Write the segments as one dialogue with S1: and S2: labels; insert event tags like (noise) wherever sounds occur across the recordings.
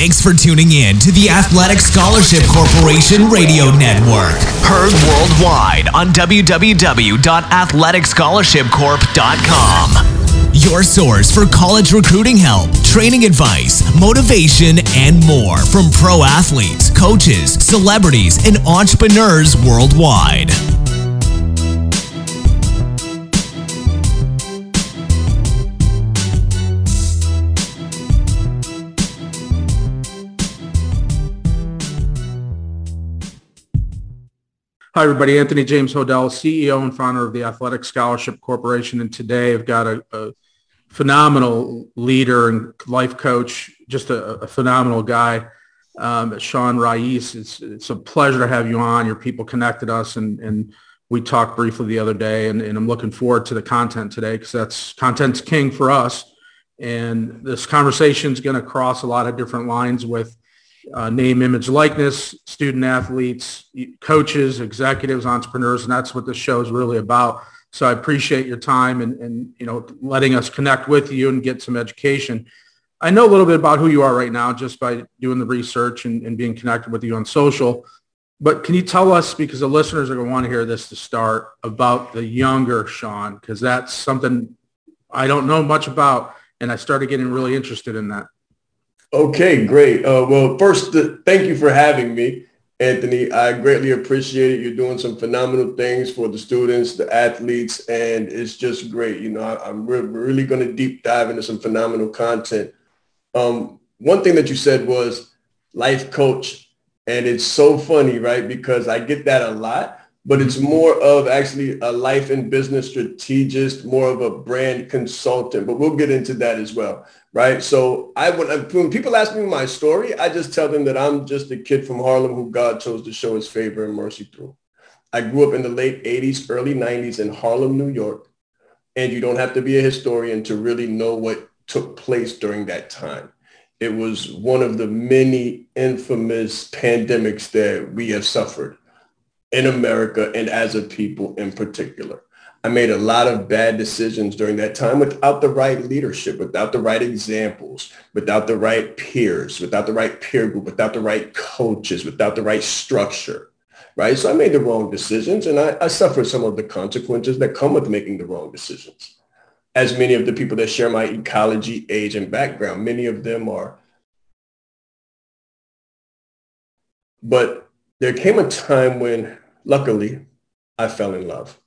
S1: Thanks for tuning in to the Athletic Scholarship Corporation Radio Network. Heard worldwide on www.athleticscholarshipcorp.com. Your source for college recruiting help, training advice, motivation, and more from pro athletes, coaches, celebrities, and entrepreneurs worldwide.
S2: Hi, everybody. Anthony James Hodel, CEO and founder of the Athletic Scholarship Corporation. And today I've got a, a phenomenal leader and life coach, just a, a phenomenal guy, um, Sean Rais. It's, it's a pleasure to have you on. Your people connected us and, and we talked briefly the other day and, and I'm looking forward to the content today because that's content's king for us. And this conversation is going to cross a lot of different lines with uh, name, image, likeness, student athletes, coaches, executives, entrepreneurs, and that's what this show is really about. So I appreciate your time and, and you know letting us connect with you and get some education. I know a little bit about who you are right now just by doing the research and, and being connected with you on social. But can you tell us, because the listeners are going to want to hear this to start, about the younger Sean, because that's something I don't know much about, and I started getting really interested in that.
S3: Okay, great. Uh, well, first, uh, thank you for having me, Anthony. I greatly appreciate it. You're doing some phenomenal things for the students, the athletes, and it's just great. You know, I, am re- really going to deep dive into some phenomenal content. Um, one thing that you said was life coach, and it's so funny, right? Because I get that a lot but it's more of actually a life and business strategist, more of a brand consultant. But we'll get into that as well, right? So I when, uh, when people ask me my story, I just tell them that I'm just a kid from Harlem who God chose to show his favor and mercy through. I grew up in the late 80s, early 90s in Harlem, New York. And you don't have to be a historian to really know what took place during that time. It was one of the many infamous pandemics that we have suffered in America and as a people in particular. I made a lot of bad decisions during that time without the right leadership, without the right examples, without the right peers, without the right peer group, without the right coaches, without the right structure, right? So I made the wrong decisions and I, I suffered some of the consequences that come with making the wrong decisions. As many of the people that share my ecology, age, and background, many of them are. But there came a time when, luckily, I fell in love.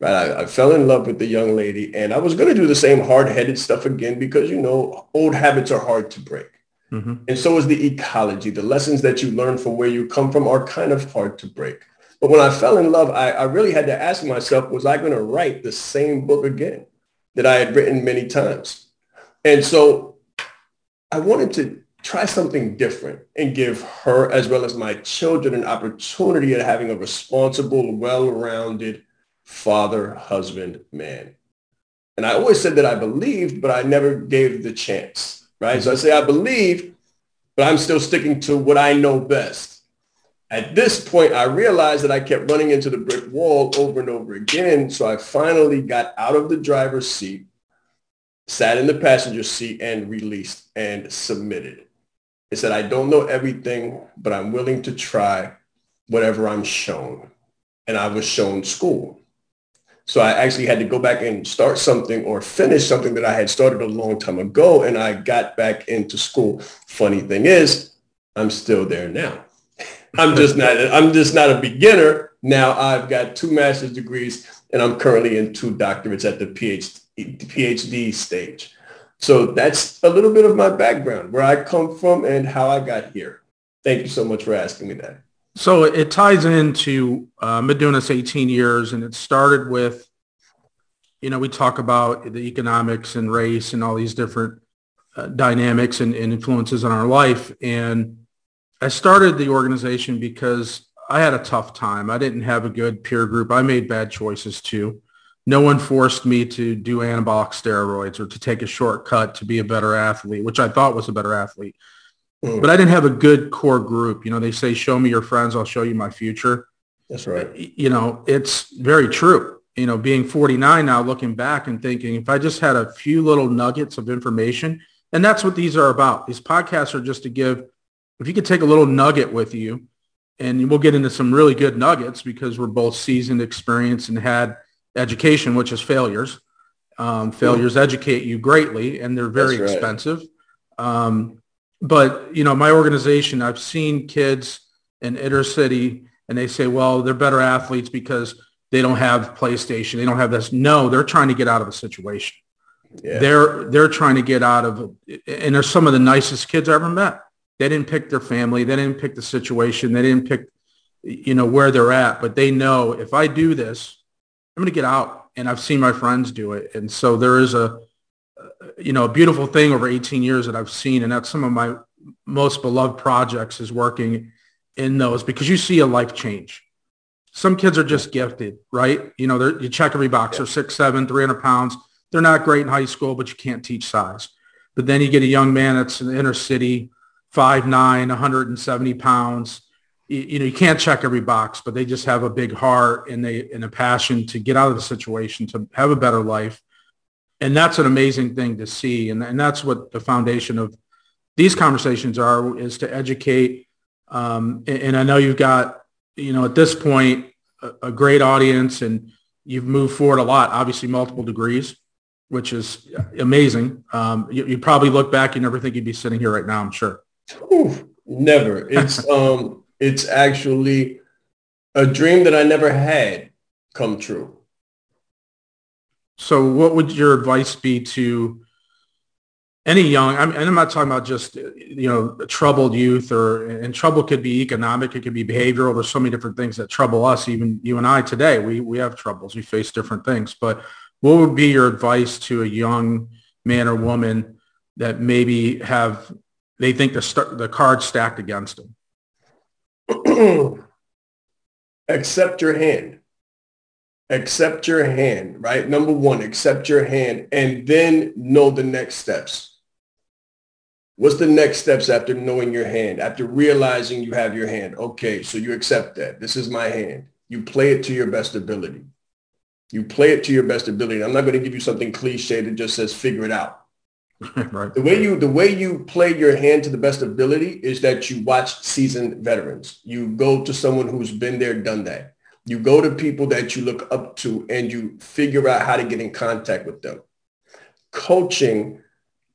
S3: Right, I, I, fell in love with the young lady, and I was going to do the same hard-headed stuff again because you know old habits are hard to break, mm-hmm. and so is the ecology. The lessons that you learn from where you come from are kind of hard to break. But when I fell in love, I, I really had to ask myself: Was I going to write the same book again that I had written many times? And so I wanted to try something different and give her as well as my children an opportunity at having a responsible, well-rounded father, husband, man. And I always said that I believed, but I never gave the chance, right? So I say I believe, but I'm still sticking to what I know best. At this point, I realized that I kept running into the brick wall over and over again. So I finally got out of the driver's seat, sat in the passenger seat and released and submitted. It said, I don't know everything, but I'm willing to try whatever I'm shown. And I was shown school. So I actually had to go back and start something or finish something that I had started a long time ago. And I got back into school. Funny thing is, I'm still there now. (laughs) I'm just not, I'm just not a beginner. Now I've got two master's degrees and I'm currently in two doctorates at the PhD, PhD stage. So that's a little bit of my background, where I come from and how I got here. Thank you so much for asking me that.
S2: So it ties into, uh, I've been doing this 18 years and it started with, you know, we talk about the economics and race and all these different uh, dynamics and, and influences on our life. And I started the organization because I had a tough time. I didn't have a good peer group. I made bad choices too no one forced me to do anabolic steroids or to take a shortcut to be a better athlete, which I thought was a better athlete. Mm. But I didn't have a good core group. You know, they say, show me your friends, I'll show you my future.
S3: That's right.
S2: You know, it's very true. You know, being 49 now, looking back and thinking, if I just had a few little nuggets of information, And that's what these are about. These podcasts are just to give, if you could take a little nugget with you, and we'll get into some really good nuggets because we're both seasoned, experienced, and had education, which is failures. Um, failures educate you greatly, and they're very right. expensive. Um, but you know, my organization, I've seen kids in inner city, and they say, "Well, they're better athletes because they don't have PlayStation, they don't have this." No, they're trying to get out of a situation. Yeah. They're they're trying to get out of, and they're some of the nicest kids I ever met. They didn't pick their family, they didn't pick the situation, they didn't pick, you know, where they're at. But they know if I do this, I'm going to get out. And I've seen my friends do it, and so there is a, you know, a beautiful thing over 18 years that I've seen, and that's some of my most beloved projects is working in those because you see a life change. Some kids are just gifted, right? You know, they're you check every box. They're six, seven, 300 pounds they're not great in high school, but you can't teach size. But then you get a young man that's in the inner city, 5'9", 170 pounds. You, know, you can't check every box, but they just have a big heart and they and a passion to get out of the situation, to have a better life. And that's an amazing thing to see. And, and that's what the foundation of these conversations are, is to educate. Um, and, and I know you've got, you know, at this point, a, a great audience and you've moved forward a lot, obviously multiple degrees which is amazing. Um, you, you, probably look back, you never think you'd be sitting here right now. I'm sure.
S3: Ooh, never. It's (laughs) um, it's actually a dream that I never had come true.
S2: So, what would your advice be to any young? I'm, and I'm not talking about just you know troubled youth, or and trouble could be economic, it could be behavioral. There's so many different things that trouble us. Even you and I today, we we have troubles. We face different things, but what would be your advice to a young man or woman that maybe have they think the the cards stacked against
S3: them? (clears throat) accept your hand. Accept your hand, right? Number one, accept your hand and then know the next steps. What's the next steps after knowing your hand, after realizing you have your hand? Okay, so you accept that. This is my hand. You play it to your best ability. You play it to your best ability. I'm not going to give you something cliche that just says figure it out. (laughs) right. The way you the way you play your hand to the best ability is that you watch seasoned veterans. You go to someone who's been there, done that. You go to people that you look up to and you figure out how to get in contact with them. Coaching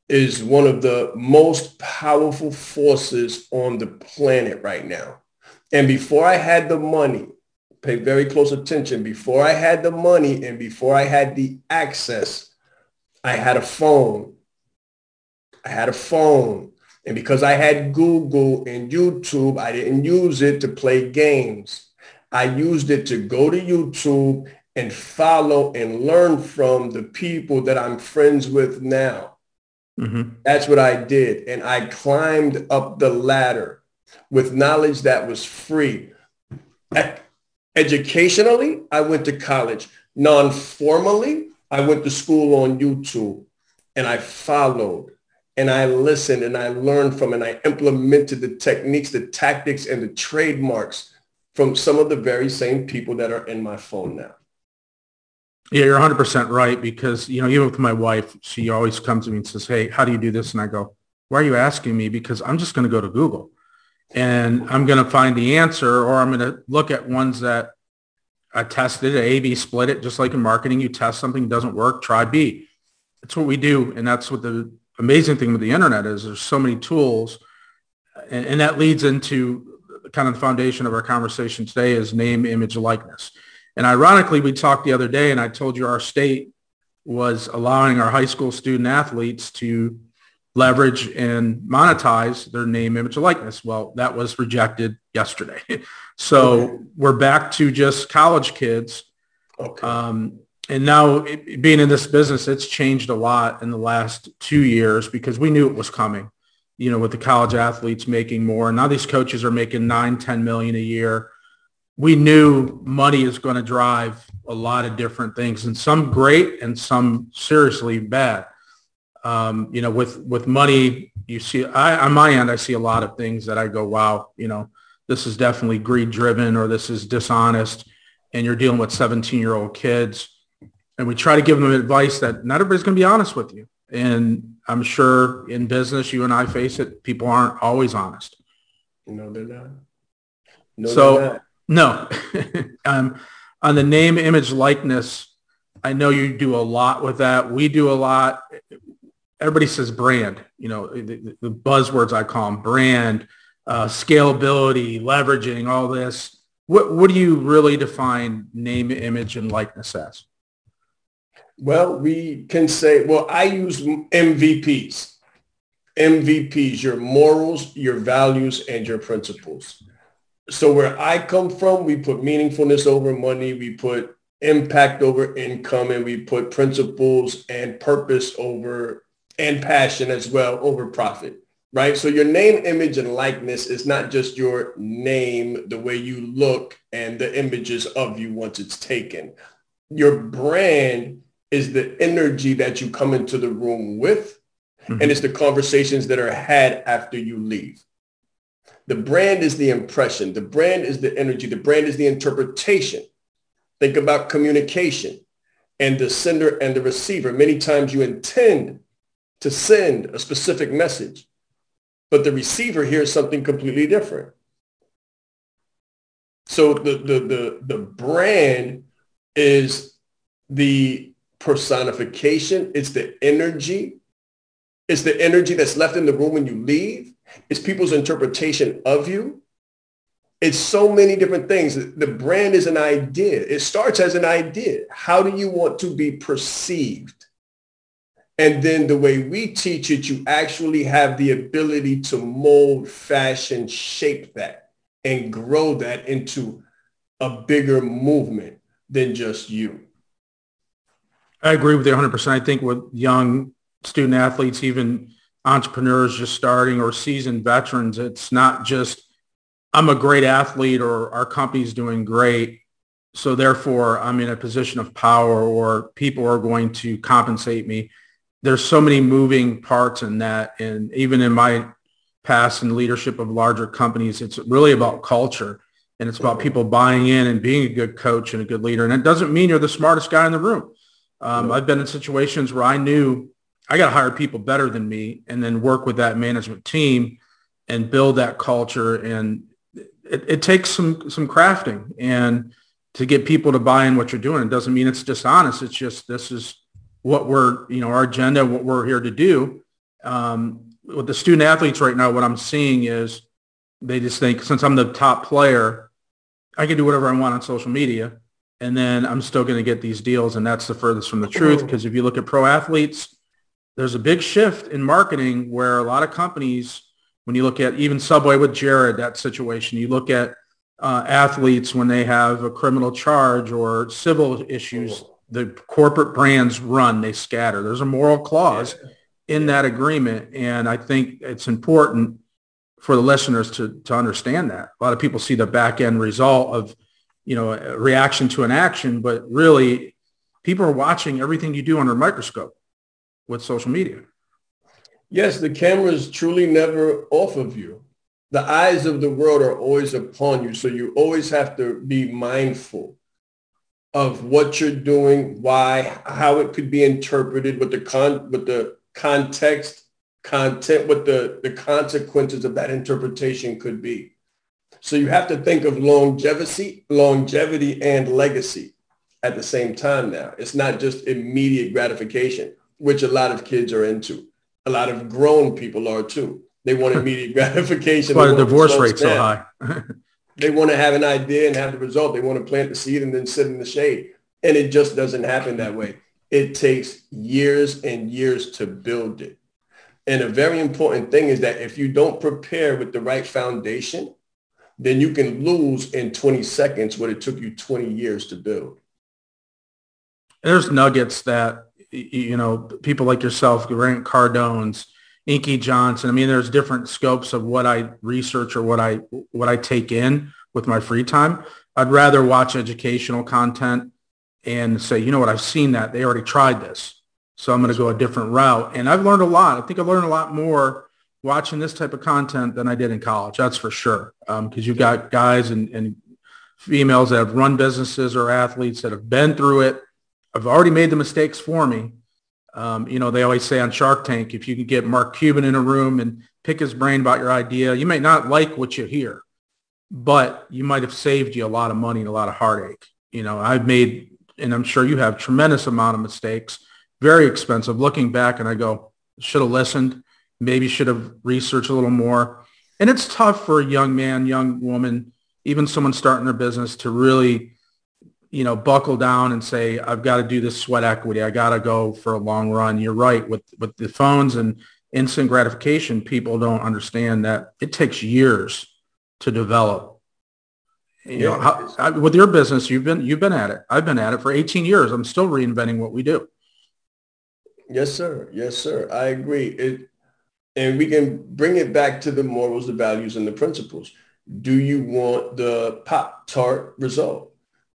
S3: is one of the most powerful forces on the planet right now. And before I had the money pay very close attention. Before I had the money and before I had the access, I had a phone. I had a phone. And because I had Google and YouTube, I didn't use it to play games. I used it to go to YouTube and follow and learn from the people that I'm friends with now. Mm-hmm. That's what I did. And I climbed up the ladder with knowledge that was free. Educationally, I went to college. Non-formally, I went to school on YouTube and I followed and I listened and I learned from and I implemented the techniques, the tactics and the trademarks from some of the very same people that are in my phone now.
S2: Yeah, you're 100% right because, you know, even with my wife, she always comes to me and says, hey, how do you do this? And I go, why are you asking me? Because I'm just going to go to Google and I'm going to find the answer or I'm going to look at ones that I tested A, B split it, just like in marketing, you test something doesn't work, try B. That's what we do. And that's what the amazing thing with the internet is there's so many tools. And, and that leads into kind of the foundation of our conversation today is name, image, likeness. And ironically, we talked the other day and I told you our state was allowing our high school student athletes to leverage and monetize their name, image, likeness. Well, that was rejected yesterday. (laughs) so okay. we're back to just college kids. Okay. Um, and now it, being in this business, it's changed a lot in the last two years because we knew it was coming, you know, with the college athletes making more. Now these coaches are making nine, 10 million a year. We knew money is going to drive a lot of different things and some great and some seriously bad um, you know, with with money, you see, I, on my end, I see a lot of things that I go, wow, you know, this is definitely greed driven or this is dishonest, and you're dealing with 17 year old kids, and we try to give them advice that not everybody's going to be honest with you, and I'm sure in business, you and I face it. People aren't always honest.
S3: No, they're not. No,
S2: so
S3: not.
S2: no, (laughs) um, on the name, image, likeness. I know you do a lot with that. We do a lot. Everybody says brand. You know the, the buzzwords I call them: brand, uh, scalability, leveraging, all this. What what do you really define name, image, and likeness as?
S3: Well, we can say, well, I use MVPs. MVPs, your morals, your values, and your principles. So where I come from, we put meaningfulness over money, we put impact over income, and we put principles and purpose over and passion as well over profit. Right. So your name, image, and likeness is not just your name, the way you look and the images of you once it's taken. Your brand is the energy that you come into the room with mm-hmm. and it's the conversations that are had after you leave. The brand is the impression. The brand is the energy. The brand is the interpretation. Think about communication and the sender and the receiver. Many times you intend to send a specific message, but the receiver hears something completely different. So the, the, the, the brand is the personification. It's the energy. It's the energy that's left in the room when you leave. It's people's interpretation of you. It's so many different things. The brand is an idea. It starts as an idea. How do you want to be perceived? And then the way we teach it, you actually have the ability to mold, fashion, shape that and grow that into a bigger movement than just you.
S2: I agree with you 100%. I think with young student athletes, even entrepreneurs just starting or seasoned veterans, it's not just I'm a great athlete or our company's doing great. So therefore I'm in a position of power or people are going to compensate me. There's so many moving parts in that. And even in my past in leadership of larger companies, it's really about culture and it's about people buying in and being a good coach and a good leader. And it doesn't mean you're the smartest guy in the room. Um, I've been in situations where I knew I got to hire people better than me and then work with that management team and build that culture. And it, it takes some, some crafting and to get people to buy in what you're doing. It doesn't mean it's dishonest. It's just, this is what we're, you know, our agenda, what we're here to do. Um, with the student athletes right now, what I'm seeing is they just think since I'm the top player, I can do whatever I want on social media and then I'm still going to get these deals. And that's the furthest from the truth. Because if you look at pro athletes, there's a big shift in marketing where a lot of companies, when you look at even Subway with Jared, that situation, you look at uh, athletes when they have a criminal charge or civil issues, the corporate brands run, they scatter. There's a moral clause in that agreement. And I think it's important for the listeners to, to understand that. A lot of people see the back end result of you know, a reaction to an action, but really people are watching everything you do under a microscope with social media.
S3: Yes, the camera is truly never off of you. The eyes of the world are always upon you. So you always have to be mindful of what you're doing, why, how it could be interpreted, what the con what the context, content, what the, the consequences of that interpretation could be. So you have to think of longevity, longevity and legacy at the same time now. It's not just immediate gratification, which a lot of kids are into. A lot of grown people are too. They want immediate (laughs) gratification.
S2: That's why the divorce rate's so high. (laughs)
S3: they want to have an idea and have the result. They want to plant the seed and then sit in the shade. And it just doesn't happen that way. It takes years and years to build it. And a very important thing is that if you don't prepare with the right foundation, then you can lose in 20 seconds what it took you 20 years to build.
S2: There's nuggets that, you know, people like yourself, Grant Cardone's, Inky Johnson. I mean, there's different scopes of what I research or what I what I take in with my free time. I'd rather watch educational content and say, you know what, I've seen that. They already tried this. So I'm going to go a different route. And I've learned a lot. I think I've learned a lot more watching this type of content than I did in college. That's for sure. Because um, you've got guys and, and females that have run businesses or athletes that have been through it. I've already made the mistakes for me. Um, you know, they always say on Shark Tank, if you can get Mark Cuban in a room and pick his brain about your idea, you may not like what you hear, but you might have saved you a lot of money and a lot of heartache. You know, I've made, and I'm sure you have tremendous amount of mistakes, very expensive. Looking back and I go, should have listened, maybe should have researched a little more. And it's tough for a young man, young woman, even someone starting their business to really you know, buckle down and say, I've got to do this sweat equity. I got to go for a long run. You're right. With, with the phones and instant gratification, people don't understand that it takes years to develop. You yeah. know, how, I, with your business, you've been, you've been at it. I've been at it for 18 years. I'm still reinventing what we do.
S3: Yes, sir. Yes, sir. I agree. It, and we can bring it back to the morals, the values, and the principles. Do you want the pop tart result?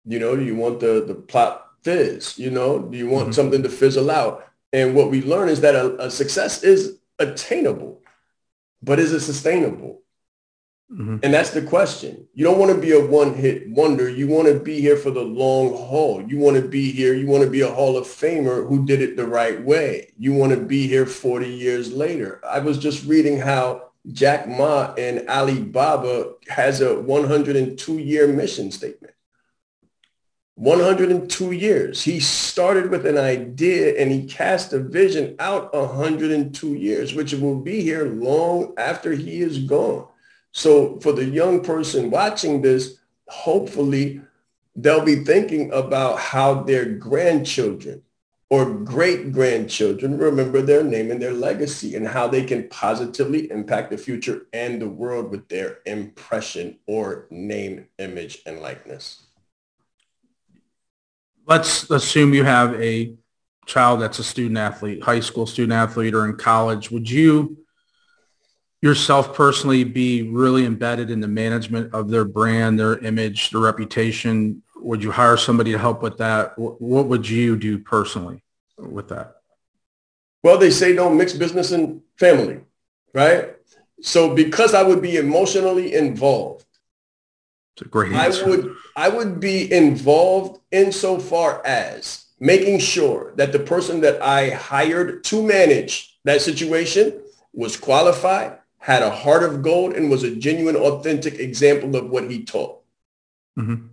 S3: You know, do you want the the plot fizz? You know, do you want mm-hmm. something to fizzle out? And what we learn is that a, a success is attainable, but is it sustainable? Mm-hmm. And that's the question. You don't want to be a one-hit wonder. You want to be here for the long haul. You want to be here. You want to be a Hall of Famer who did it the right way. You want to be here 40 years later. I was just reading how Jack Ma and Alibaba has a 102-year mission statement. 102 years. He started with an idea and he cast a vision out 102 years, which will be here long after he is gone. So for the young person watching this, hopefully they'll be thinking about how their grandchildren or great grandchildren remember their name and their legacy and how they can positively impact the future and the world with their impression or name, image, and likeness
S2: let's assume you have a child that's a student athlete, high school student athlete or in college. Would you yourself personally be really embedded in the management of their brand, their image, their reputation? Would you hire somebody to help with that? What would you do personally with that?
S3: Well, they say don't mix business and family, right? So because I would be emotionally involved,
S2: it's a great answer.
S3: I would I would be involved insofar as making sure that the person that I hired to manage that situation was qualified, had a heart of gold, and was a genuine, authentic example of what he taught. Mm-hmm.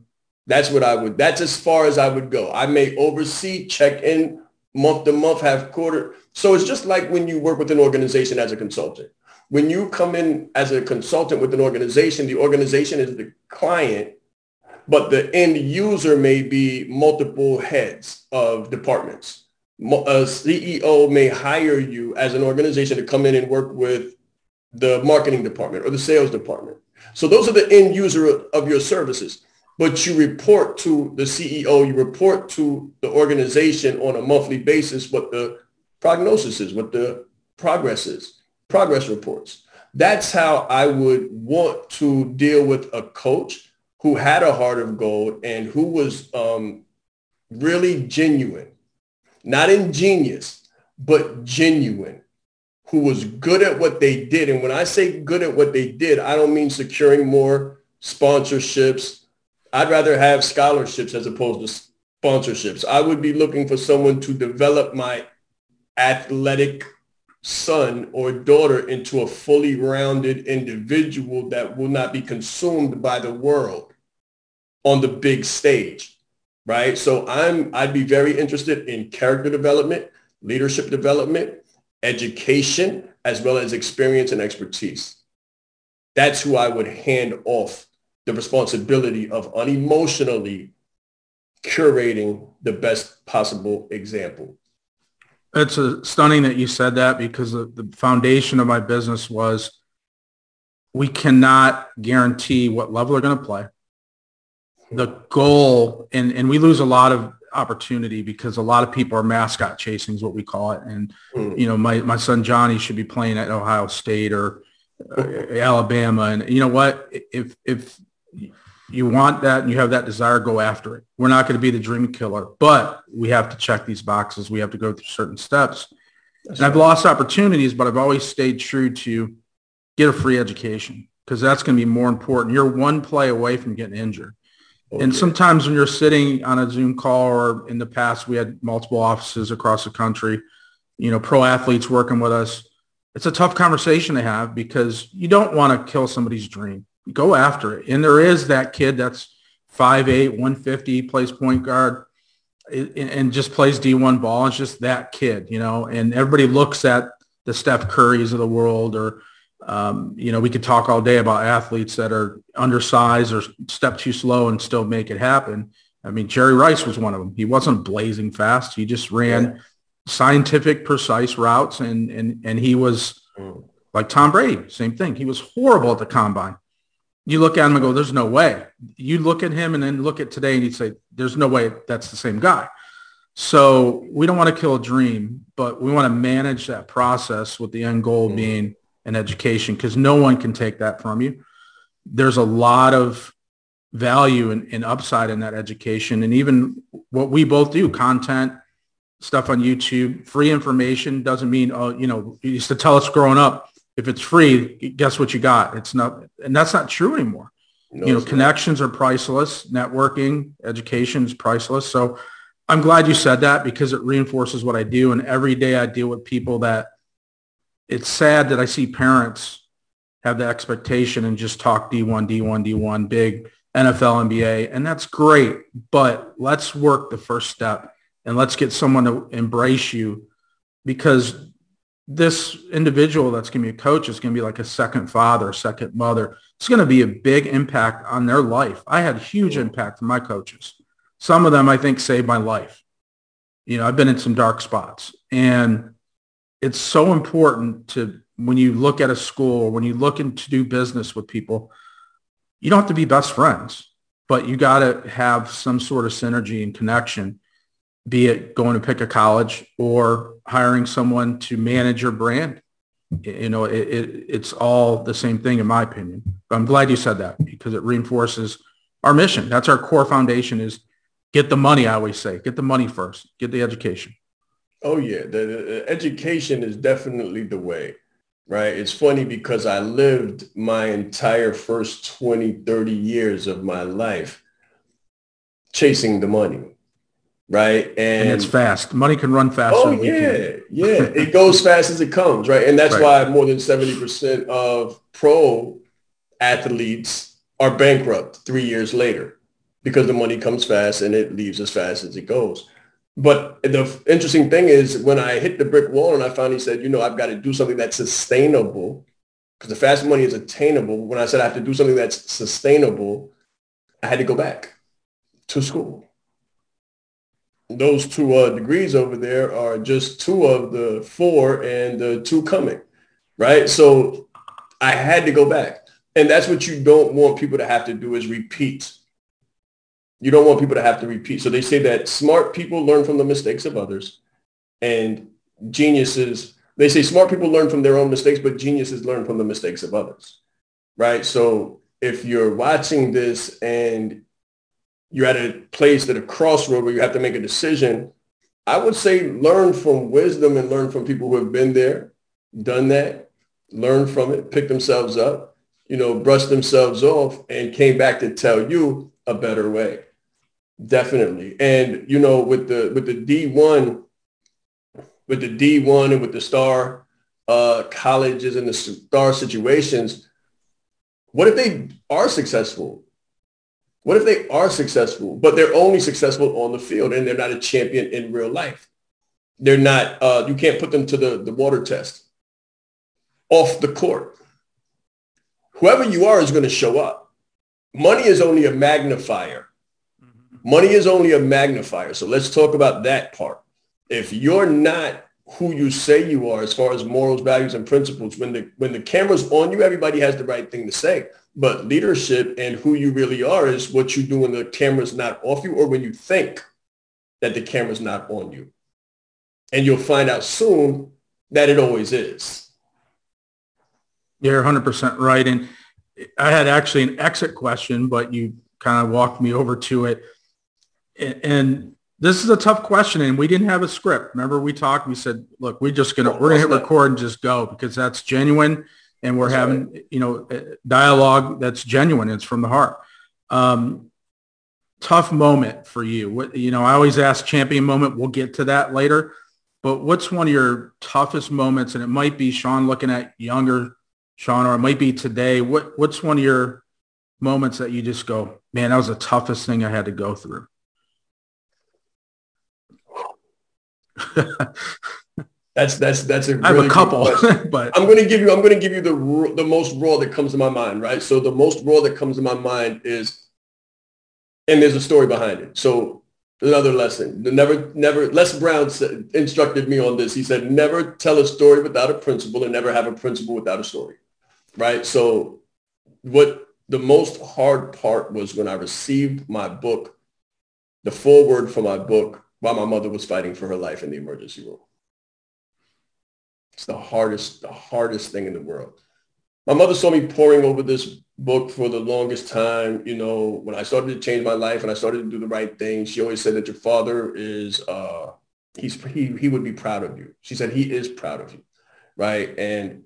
S3: That's what I would, that's as far as I would go. I may oversee, check in month to month, have quarter. So it's just like when you work with an organization as a consultant. When you come in as a consultant with an organization, the organization is the client but the end user may be multiple heads of departments. A CEO may hire you as an organization to come in and work with the marketing department or the sales department. So those are the end user of your services. But you report to the CEO, you report to the organization on a monthly basis what the prognosis is, what the progress is, progress reports. That's how I would want to deal with a coach who had a heart of gold and who was um, really genuine, not ingenious, but genuine, who was good at what they did. And when I say good at what they did, I don't mean securing more sponsorships. I'd rather have scholarships as opposed to sponsorships. I would be looking for someone to develop my athletic son or daughter into a fully rounded individual that will not be consumed by the world on the big stage, right? So I'm, I'd be very interested in character development, leadership development, education, as well as experience and expertise. That's who I would hand off the responsibility of unemotionally curating the best possible example.
S2: It's a, stunning that you said that because the, the foundation of my business was we cannot guarantee what level they're going to play the goal and and we lose a lot of opportunity because a lot of people are mascot chasing is what we call it. And mm. you know my my son Johnny should be playing at Ohio State or uh, Alabama. And you know what? If if you want that and you have that desire go after it. We're not going to be the dream killer but we have to check these boxes. We have to go through certain steps. That's and right. I've lost opportunities but I've always stayed true to get a free education because that's going to be more important. You're one play away from getting injured. And sometimes when you're sitting on a Zoom call or in the past, we had multiple offices across the country. you know, pro athletes working with us, it's a tough conversation to have because you don't want to kill somebody's dream. Go after it. And there is that kid that's 5'8", 150, plays point guard and just plays D1 ball. It's just that kid, you know, and everybody looks at the Steph Currys of the world or, um, you know, we could talk all day about athletes that are undersized or step too slow and still make it happen. I mean, Jerry Rice was one of them. He wasn't blazing fast. He just ran yeah. scientific, precise routes, and and and he was mm. like Tom Brady. Same thing. He was horrible at the combine. You look at him and go, "There's no way." You look at him and then look at today, and you'd say, "There's no way that's the same guy." So we don't want to kill a dream, but we want to manage that process with the end goal mm. being an education because no one can take that from you. There's a lot of value and, and upside in that education. And even what we both do, content, stuff on YouTube, free information doesn't mean, oh, you know, you used to tell us growing up, if it's free, guess what you got? It's not, and that's not true anymore. No, you know, connections not. are priceless. Networking, education is priceless. So I'm glad you said that because it reinforces what I do. And every day I deal with people that it's sad that I see parents have the expectation and just talk D1, D1, D1, big NFL, NBA, and that's great. But let's work the first step and let's get someone to embrace you because this individual that's going to be a coach is going to be like a second father, second mother. It's going to be a big impact on their life. I had huge impact from my coaches. Some of them I think saved my life. You know, I've been in some dark spots and it's so important to when you look at a school, or when you look into do business with people, you don't have to be best friends, but you got to have some sort of synergy and connection, be it going to pick a college or hiring someone to manage your brand. You know, it, it, it's all the same thing in my opinion. But I'm glad you said that because it reinforces our mission. That's our core foundation is get the money, I always say. Get the money first. Get the education.
S3: Oh, yeah. The, the education is definitely the way right? It's funny because I lived my entire first 20, 30 years of my life chasing the money, right?
S2: And, and it's fast. Money can run faster.
S3: Oh, yeah. yeah. it goes (laughs) fast as it comes, right? And that's right. why more than 70% of pro athletes are bankrupt three years later because the money comes fast and it leaves as fast as it goes. But the interesting thing is when I hit the brick wall and I finally said, you know, I've got to do something that's sustainable because the fast money is attainable. When I said I have to do something that's sustainable, I had to go back to school. Those two uh, degrees over there are just two of the four and the two coming, right? So I had to go back. And that's what you don't want people to have to do is repeat you don't want people to have to repeat. So they say that smart people learn from the mistakes of others and geniuses, they say smart people learn from their own mistakes, but geniuses learn from the mistakes of others. Right. So if you're watching this and you're at a place at a crossroad where you have to make a decision, I would say learn from wisdom and learn from people who have been there, done that, learn from it, pick themselves up, you know, brush themselves off and came back to tell you a better way. Definitely. And, you know, with the, with the D1, with the D1 and with the star uh, colleges and the star situations, what if they are successful? What if they are successful, but they're only successful on the field and they're not a champion in real life? They're not, uh, you can't put them to the, the water test off the court. Whoever you are is going to show up. Money is only a magnifier Money is only a magnifier. So let's talk about that part. If you're not who you say you are as far as morals, values, and principles, when the when the camera's on you, everybody has the right thing to say. But leadership and who you really are is what you do when the camera's not off you or when you think that the camera's not on you. And you'll find out soon that it always is.
S2: You're 100% right. And I had actually an exit question, but you kind of walked me over to it and this is a tough question and we didn't have a script remember we talked we said look we're just gonna we're gonna hit record and just go because that's genuine and we're that's having right. you know dialogue that's genuine it's from the heart um, tough moment for you what you know i always ask champion moment we'll get to that later but what's one of your toughest moments? And it might be Sean looking at younger Sean, or it might be today. What what's one of your moments that you just go, man, that was the toughest thing I had to go through? (laughs)
S3: that's that's that's a.
S2: I have a couple, (laughs) but
S3: I'm going to give you I'm going to give you the the most raw that comes to my mind. Right. So the most raw that comes to my mind is, and there's a story behind it. So another lesson. Never, never. Les Brown said, instructed me on this. He said, never tell a story without a principle, and never have a principle without a story. Right. So, what the most hard part was when I received my book, the foreword for my book, while my mother was fighting for her life in the emergency room. It's the hardest, the hardest thing in the world. My mother saw me poring over this book for the longest time. You know, when I started to change my life and I started to do the right thing, she always said that your father is, uh, he's, he, he would be proud of you. She said he is proud of you. Right. And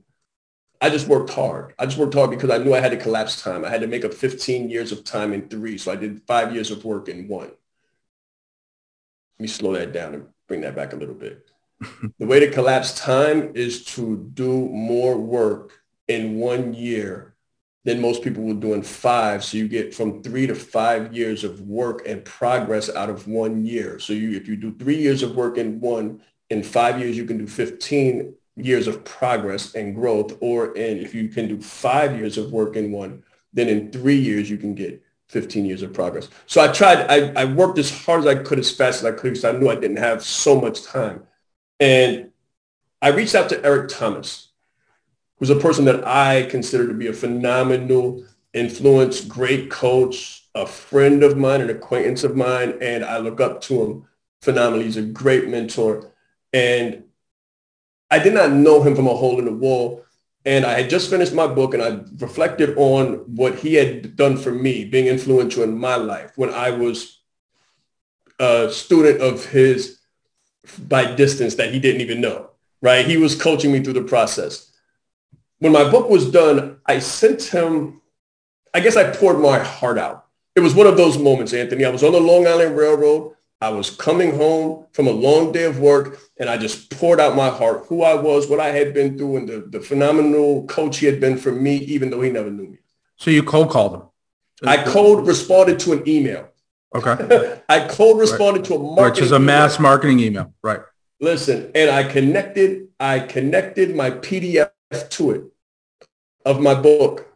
S3: I just worked hard. I just worked hard because I knew I had to collapse time. I had to make up 15 years of time in three. So I did five years of work in one. Let me slow that down and bring that back a little bit. (laughs) the way to collapse time is to do more work in one year than most people will do in five. So you get from three to five years of work and progress out of one year. So you, if you do three years of work in one, in five years, you can do 15 years of progress and growth. Or in, if you can do five years of work in one, then in three years, you can get 15 years of progress. So I tried, I, I worked as hard as I could, as fast as I could, because I knew I didn't have so much time. And I reached out to Eric Thomas, who's a person that I consider to be a phenomenal influence, great coach, a friend of mine, an acquaintance of mine, and I look up to him phenomenally. He's a great mentor. And I did not know him from a hole in the wall. And I had just finished my book and I reflected on what he had done for me, being influential in my life when I was a student of his by distance that he didn't even know, right? He was coaching me through the process. When my book was done, I sent him, I guess I poured my heart out. It was one of those moments, Anthony. I was on the Long Island Railroad. I was coming home from a long day of work and I just poured out my heart, who I was, what I had been through, and the, the phenomenal coach he had been for me, even though he never knew me.
S2: So you cold called him?
S3: I cold responded to an email.
S2: Okay. (laughs)
S3: I cold responded right. to a marketing
S2: Which is a mass email. marketing email. Right.
S3: Listen, and I connected, I connected my PDF to it of my book.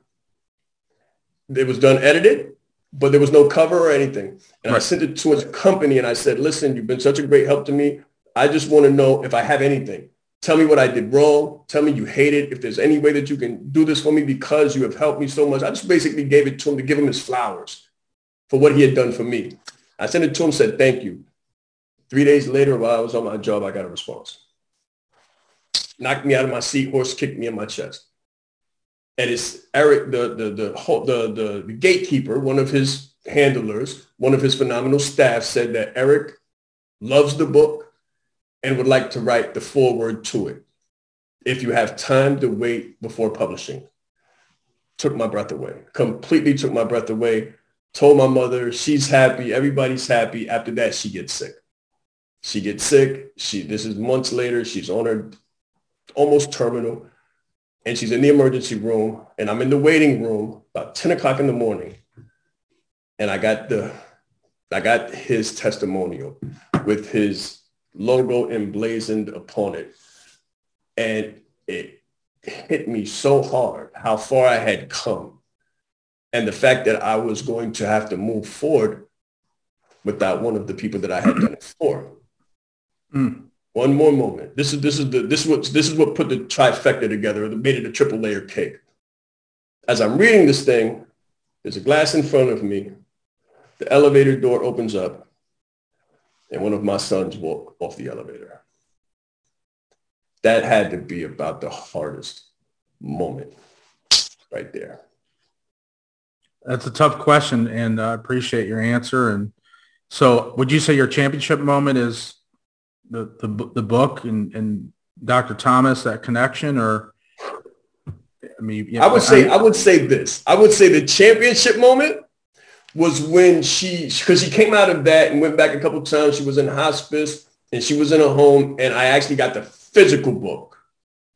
S3: It was done edited, but there was no cover or anything. And. I sent it to his company and I said, listen, you've been such a great help to me. I just want to know if I have anything. Tell me what I did wrong. Tell me you hate it. If there's any way that you can do this for me because you have helped me so much. I just basically gave it to him to give him his flowers for what he had done for me. I sent it to him, said, thank you. Three days later, while I was on my job, I got a response. Knocked me out of my seat, horse kicked me in my chest. And it's Eric, the, the, the, the, the, the gatekeeper, one of his handlers, one of his phenomenal staff said that Eric loves the book and would like to write the foreword to it. If you have time to wait before publishing. Took my breath away, completely took my breath away told my mother she's happy, everybody's happy. After that, she gets sick. She gets sick. She this is months later. She's on her almost terminal, and she's in the emergency room, and I'm in the waiting room about 10 o'clock in the morning, and I got the I got his testimonial with his logo emblazoned upon it, and it hit me so hard how far I had come and the fact that I was going to have to move forward without one of the people that I had done it for. Mm. One more moment. This is this is the this is what this is what put the trifecta together, made it a triple layer cake. As I'm reading this thing, there's a glass in front of me. The elevator door opens up, and one of my sons walk off the elevator. That had to be about the hardest moment right there.
S2: That's a tough question, and I appreciate your answer. And so, would you say your championship moment is the the, the book and, and Dr. Thomas that connection, or
S3: I mean, yeah, I would say I, I would say this. I would say the championship moment was when she because she came out of that and went back a couple times. She was in hospice and she was in a home and I actually got the physical book.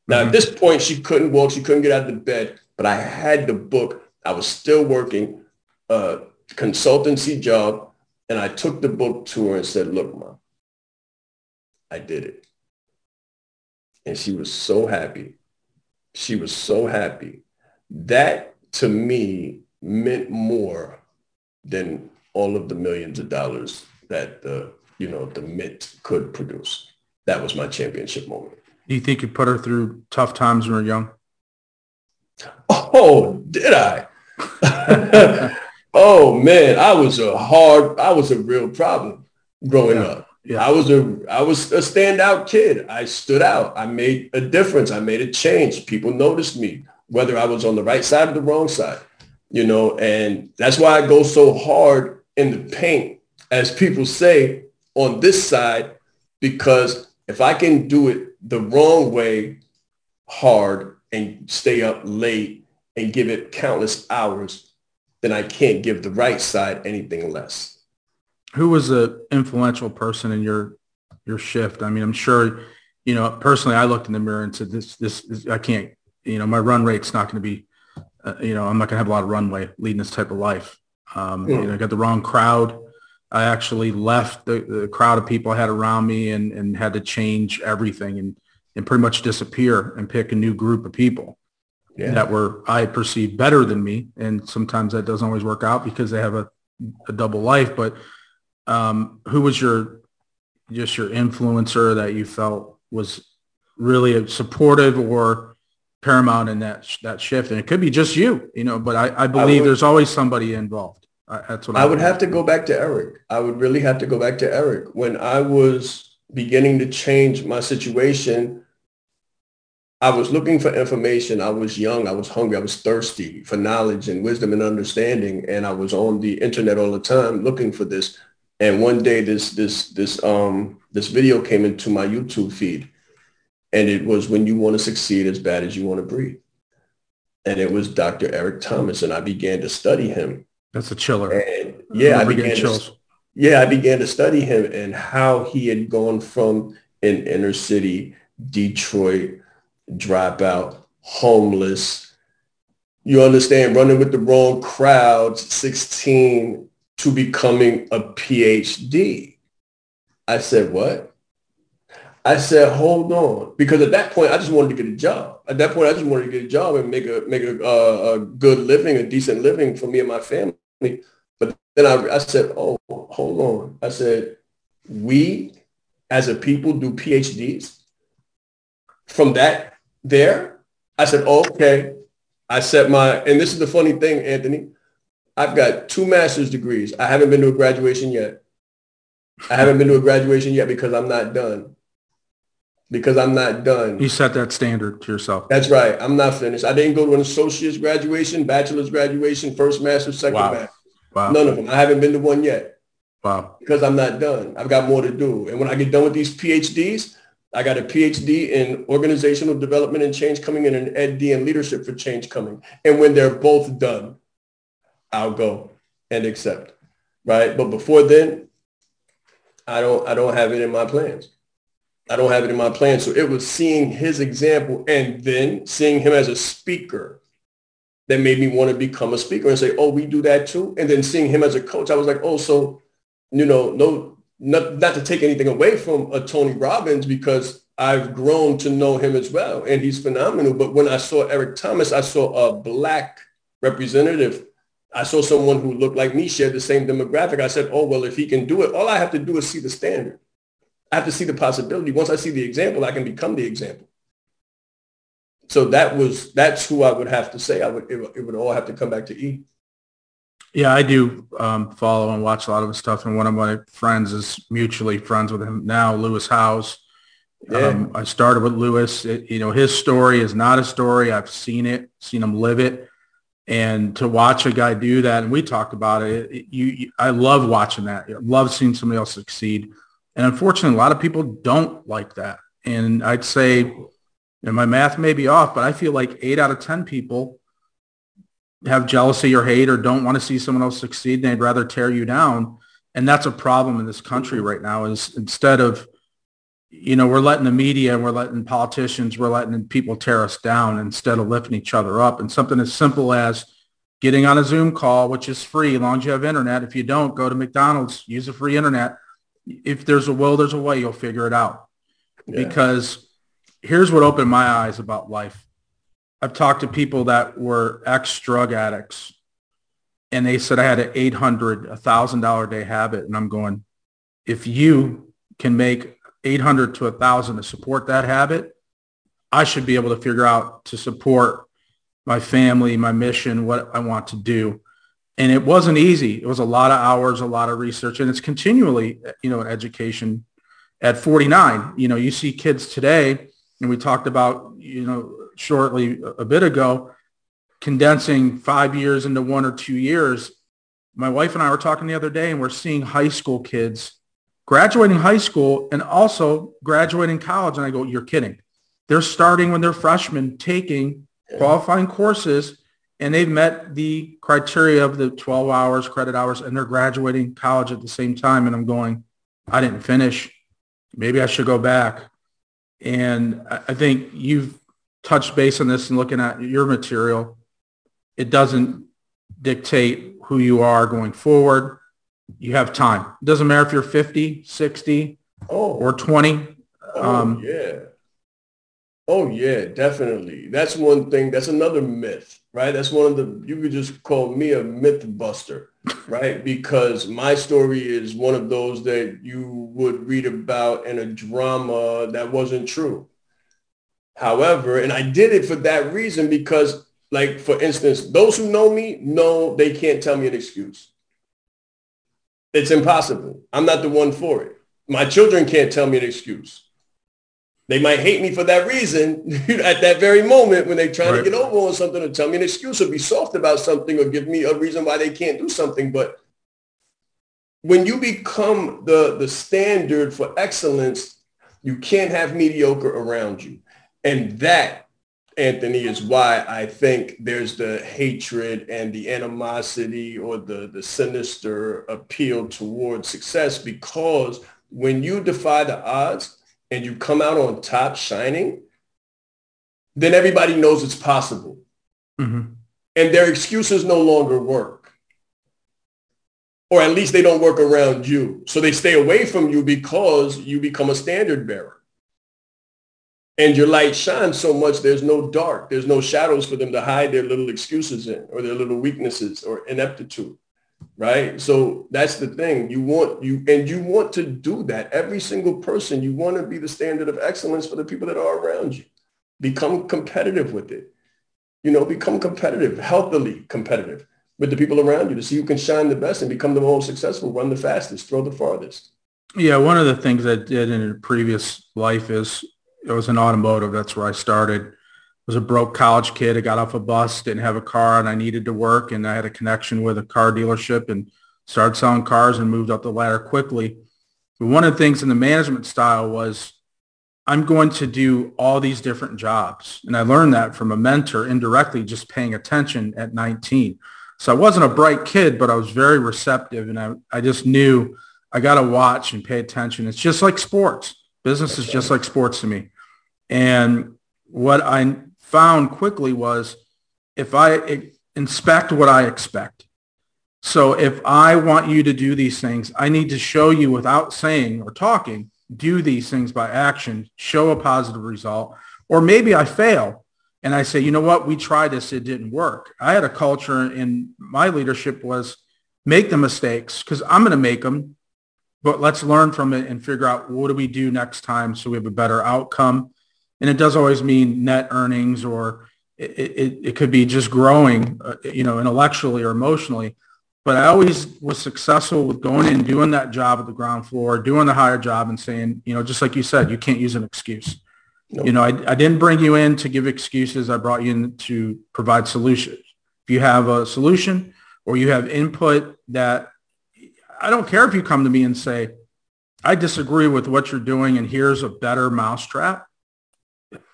S3: Now mm-hmm. at this point, she couldn't walk. She couldn't get out of the bed, but I had the book. I was still working a consultancy job. And I took the book to her and said, look, mom, I did it. And she was so happy. She was so happy. That to me meant more than all of the millions of dollars that the, you know, the Mint could produce. That was my championship moment.
S2: Do you think you put her through tough times when you were young?
S3: Oh, did I? (laughs) oh man, I was a hard, I was a real problem growing yeah. up. Yeah. I was a I was a standout kid. I stood out. I made a difference. I made a change. People noticed me, whether I was on the right side or the wrong side. You know, and that's why I go so hard in the paint, as people say, on this side, because if I can do it the wrong way hard and stay up late and give it countless hours, then I can't give the right side anything less
S2: who was an influential person in your your shift? I mean, I'm sure, you know, personally, I looked in the mirror and said, this, this, I can't, you know, my run rate's not going to be, uh, you know, I'm not going to have a lot of runway leading this type of life. Um, mm. You know, I got the wrong crowd. I actually left the, the crowd of people I had around me and, and had to change everything and, and pretty much disappear and pick a new group of people yeah. that were I perceived better than me. And sometimes that doesn't always work out because they have a, a double life. But um, who was your just your influencer that you felt was really supportive or paramount in that that shift? And it could be just you, you know. But I, I believe I would, there's always somebody involved. that's what
S3: I, I would have to go back to Eric. I would really have to go back to Eric when I was beginning to change my situation. I was looking for information. I was young. I was hungry. I was thirsty for knowledge and wisdom and understanding. And I was on the internet all the time looking for this. And one day this this this um this video came into my YouTube feed and it was when you want to succeed as bad as you want to breathe. And it was Dr. Eric Thomas and I began to study him.
S2: That's a chiller.
S3: And yeah, I began to, yeah, I began to study him and how he had gone from an inner city, Detroit, dropout, homeless, you understand, running with the wrong crowds, 16, to becoming a PhD. I said, what? I said, hold on, because at that point I just wanted to get a job. At that point, I just wanted to get a job and make a make a, uh, a good living, a decent living for me and my family. But then I, I said, oh, hold on. I said, we as a people do PhDs. From that there, I said, okay. I set my, and this is the funny thing, Anthony. I've got two master's degrees. I haven't been to a graduation yet. I haven't been to a graduation yet because I'm not done. Because I'm not done.
S2: You set that standard to yourself.
S3: That's right. I'm not finished. I didn't go to an associate's graduation, bachelor's graduation, first master's, second wow. master's. Wow. None of them. I haven't been to one yet.
S2: Wow.
S3: Because I'm not done. I've got more to do. And when I get done with these PhDs, I got a PhD in organizational development and change coming and an ED in leadership for change coming. And when they're both done, I'll go and accept. Right. But before then, I don't I don't have it in my plans. I don't have it in my plans. So it was seeing his example and then seeing him as a speaker that made me want to become a speaker and say, oh, we do that too. And then seeing him as a coach, I was like, oh, so, you know, no, not, not to take anything away from a Tony Robbins because I've grown to know him as well and he's phenomenal. But when I saw Eric Thomas, I saw a black representative I saw someone who looked like me shared the same demographic. I said, oh, well, if he can do it, all I have to do is see the standard. I have to see the possibility. Once I see the example, I can become the example. So that was, that's who I would have to say. I would, it, it would all have to come back to E.
S2: Yeah, I do um, follow and watch a lot of his stuff. And one of my friends is mutually friends with him now, Lewis Howes. Yeah. Um, I started with Lewis. It, you know, his story is not a story. I've seen it, seen him live it and to watch a guy do that and we talked about it, it you, you, i love watching that I love seeing somebody else succeed and unfortunately a lot of people don't like that and i'd say and my math may be off but i feel like eight out of ten people have jealousy or hate or don't want to see someone else succeed and they'd rather tear you down and that's a problem in this country right now is instead of you know, we're letting the media and we're letting politicians, we're letting people tear us down instead of lifting each other up. And something as simple as getting on a Zoom call, which is free as long as you have internet. If you don't, go to McDonald's, use a free internet. If there's a will, there's a way. You'll figure it out. Yeah. Because here's what opened my eyes about life. I've talked to people that were ex-drug addicts and they said I had an 800, a $1,000 day habit. And I'm going, if you can make 800 to a 1,000 to support that habit, I should be able to figure out to support my family, my mission, what I want to do. And it wasn't easy. It was a lot of hours, a lot of research, and it's continually, you know, an education at 49. You know, you see kids today, and we talked about, you know, shortly a bit ago, condensing five years into one or two years. My wife and I were talking the other day, and we're seeing high school kids graduating high school and also graduating college. And I go, you're kidding. They're starting when they're freshmen taking qualifying courses and they've met the criteria of the 12 hours, credit hours, and they're graduating college at the same time. And I'm going, I didn't finish. Maybe I should go back. And I think you've touched base on this and looking at your material. It doesn't dictate who you are going forward you have time. It doesn't matter if you're 50, 60, oh. or 20.
S3: Oh, um, yeah. Oh, yeah, definitely. That's one thing. That's another myth, right? That's one of the, you could just call me a myth buster, right? (laughs) because my story is one of those that you would read about in a drama that wasn't true. However, and I did it for that reason because, like, for instance, those who know me know they can't tell me an excuse. It's impossible. I'm not the one for it. My children can't tell me an excuse. They might hate me for that reason (laughs) at that very moment when they're trying right. to get over on something or tell me an excuse or be soft about something or give me a reason why they can't do something. But when you become the, the standard for excellence, you can't have mediocre around you. And that Anthony, is why I think there's the hatred and the animosity or the, the sinister appeal towards success because when you defy the odds and you come out on top shining, then everybody knows it's possible. Mm-hmm. And their excuses no longer work. Or at least they don't work around you. So they stay away from you because you become a standard bearer and your light shines so much there's no dark there's no shadows for them to hide their little excuses in or their little weaknesses or ineptitude right? So that's the thing. You want you and you want to do that. Every single person you want to be the standard of excellence for the people that are around you. Become competitive with it. You know become competitive healthily competitive with the people around you to see who can shine the best and become the most successful run the fastest throw the farthest.
S2: Yeah one of the things i did in a previous life is it was an automotive. That's where I started. I was a broke college kid. I got off a bus, didn't have a car, and I needed to work. And I had a connection with a car dealership and started selling cars and moved up the ladder quickly. But one of the things in the management style was I'm going to do all these different jobs. And I learned that from a mentor indirectly, just paying attention at 19. So I wasn't a bright kid, but I was very receptive. And I, I just knew I got to watch and pay attention. It's just like sports. Business is just like sports to me. And what I found quickly was if I inspect what I expect. So if I want you to do these things, I need to show you without saying or talking, do these things by action, show a positive result. Or maybe I fail and I say, you know what, we tried this, it didn't work. I had a culture in my leadership was make the mistakes because I'm going to make them, but let's learn from it and figure out what do we do next time so we have a better outcome and it does always mean net earnings or it, it, it could be just growing, uh, you know, intellectually or emotionally. But I always was successful with going in, doing that job at the ground floor, doing the higher job and saying, you know, just like you said, you can't use an excuse. Nope. You know, I, I didn't bring you in to give excuses. I brought you in to provide solutions. If you have a solution or you have input that I don't care if you come to me and say, I disagree with what you're doing and here's a better mousetrap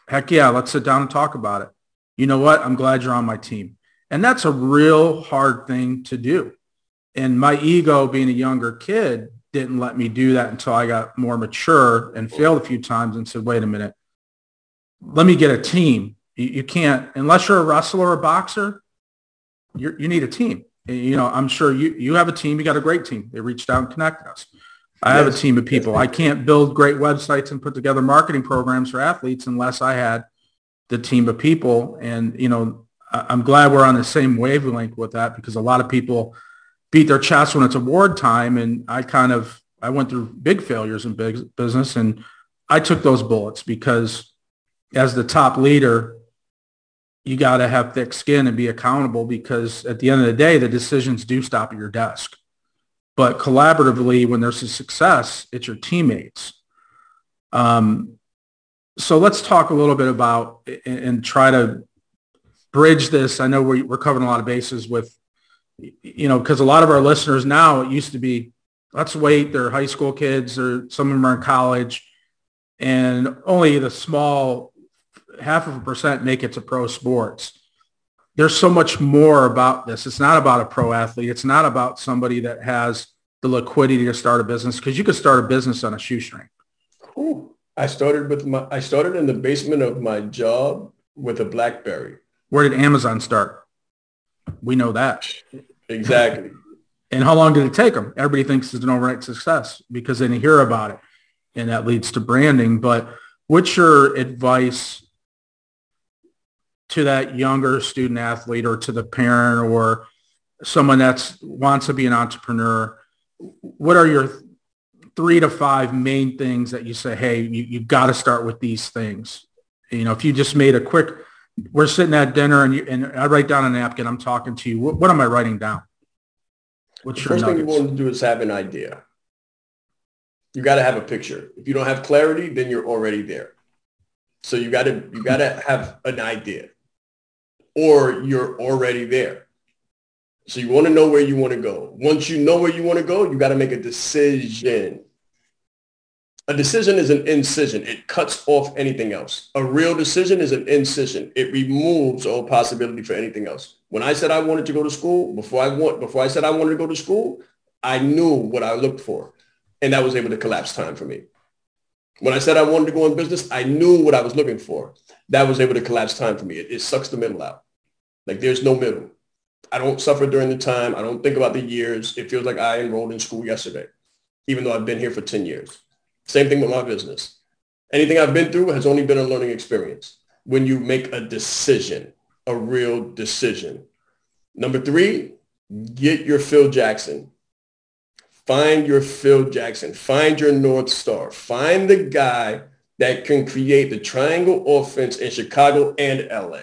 S2: heck yeah, let's sit down and talk about it. You know what? I'm glad you're on my team. And that's a real hard thing to do. And my ego being a younger kid, didn't let me do that until I got more mature and failed a few times and said, wait a minute, let me get a team. You, you can't, unless you're a wrestler or a boxer, you you need a team. You know, I'm sure you, you have a team. You got a great team. They reached out and connected us. I yes. have a team of people. Yes. I can't build great websites and put together marketing programs for athletes unless I had the team of people. And, you know, I'm glad we're on the same wavelength with that because a lot of people beat their chests when it's award time. And I kind of, I went through big failures in big business and I took those bullets because as the top leader, you got to have thick skin and be accountable because at the end of the day, the decisions do stop at your desk. But collaboratively, when there's a success, it's your teammates. Um, so let's talk a little bit about and try to bridge this. I know we're covering a lot of bases with, you know, because a lot of our listeners now, it used to be, let's wait, they're high school kids or some of them are in college and only the small half of a percent make it to pro sports. There's so much more about this. It's not about a pro athlete. It's not about somebody that has the liquidity to start a business because you could start a business on a shoestring.
S3: Ooh, I started with my, I started in the basement of my job with a BlackBerry.
S2: Where did Amazon start? We know that.
S3: Exactly. (laughs)
S2: and how long did it take them? Everybody thinks it's an overnight success because then they hear about it and that leads to branding. But what's your advice to that younger student athlete or to the parent or someone that wants to be an entrepreneur? What are your three to five main things that you say, hey, you, you got to start with these things? You know, if you just made a quick, we're sitting at dinner and, you, and I write down a napkin, I'm talking to you. What, what am I writing down?
S3: What's the first thing you want to do is have an idea. You got to have a picture. If you don't have clarity, then you're already there. So you got to you got to have an idea or you're already there. So you want to know where you want to go. Once you know where you want to go, you got to make a decision. A decision is an incision. It cuts off anything else. A real decision is an incision. It removes all possibility for anything else. When I said I wanted to go to school, before I want, before I said I wanted to go to school, I knew what I looked for, and that was able to collapse time for me. When I said I wanted to go in business, I knew what I was looking for. That was able to collapse time for me. It, it sucks the middle out. Like there's no middle. I don't suffer during the time. I don't think about the years. It feels like I enrolled in school yesterday, even though I've been here for 10 years. Same thing with my business. Anything I've been through has only been a learning experience. When you make a decision, a real decision. Number three, get your Phil Jackson. Find your Phil Jackson. Find your North Star. Find the guy that can create the triangle offense in Chicago and LA.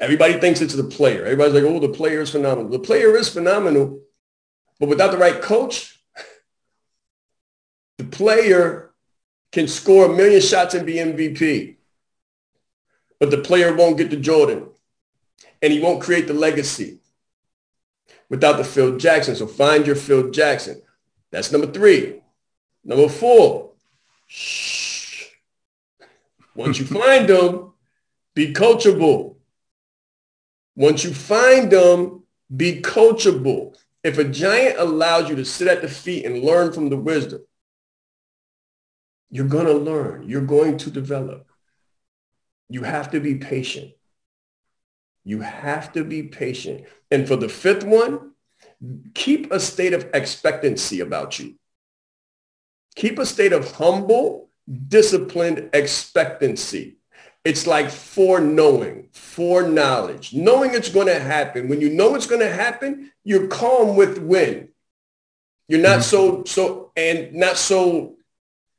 S3: Everybody thinks it's the player. Everybody's like, oh, the player is phenomenal. The player is phenomenal, but without the right coach, (laughs) the player can score a million shots and be MVP, but the player won't get to Jordan and he won't create the legacy without the Phil Jackson. So find your Phil Jackson. That's number three. Number four, shh. Once you find them, be coachable. Once you find them, be coachable. If a giant allows you to sit at the feet and learn from the wisdom, you're going to learn. You're going to develop. You have to be patient. You have to be patient. And for the fifth one, keep a state of expectancy about you. Keep a state of humble, disciplined expectancy. It's like foreknowing, foreknowledge, knowing it's going to happen. When you know it's going to happen, you're calm with when. You're not mm-hmm. so, so, and not so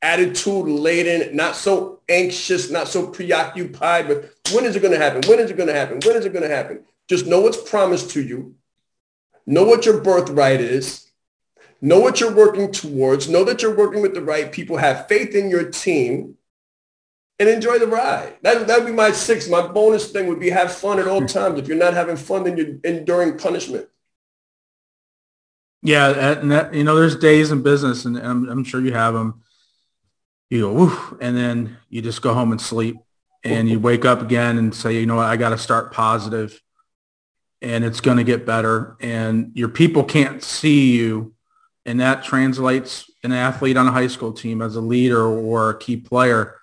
S3: attitude laden, not so anxious, not so preoccupied with when is it going to happen? When is it going to happen? When is it going to happen? Just know what's promised to you. Know what your birthright is. Know what you're working towards. Know that you're working with the right people. Have faith in your team and enjoy the ride. That that would be my six. My bonus thing would be have fun at all hmm. times. If you're not having fun, then you're enduring punishment.
S2: Yeah, and that, you know, there's days in business, and I'm, I'm sure you have them. You go, woof, and then you just go home and sleep, and you wake up again and say, you know what, I got to start positive, and it's going to get better. And your people can't see you And that translates an athlete on a high school team as a leader or a key player,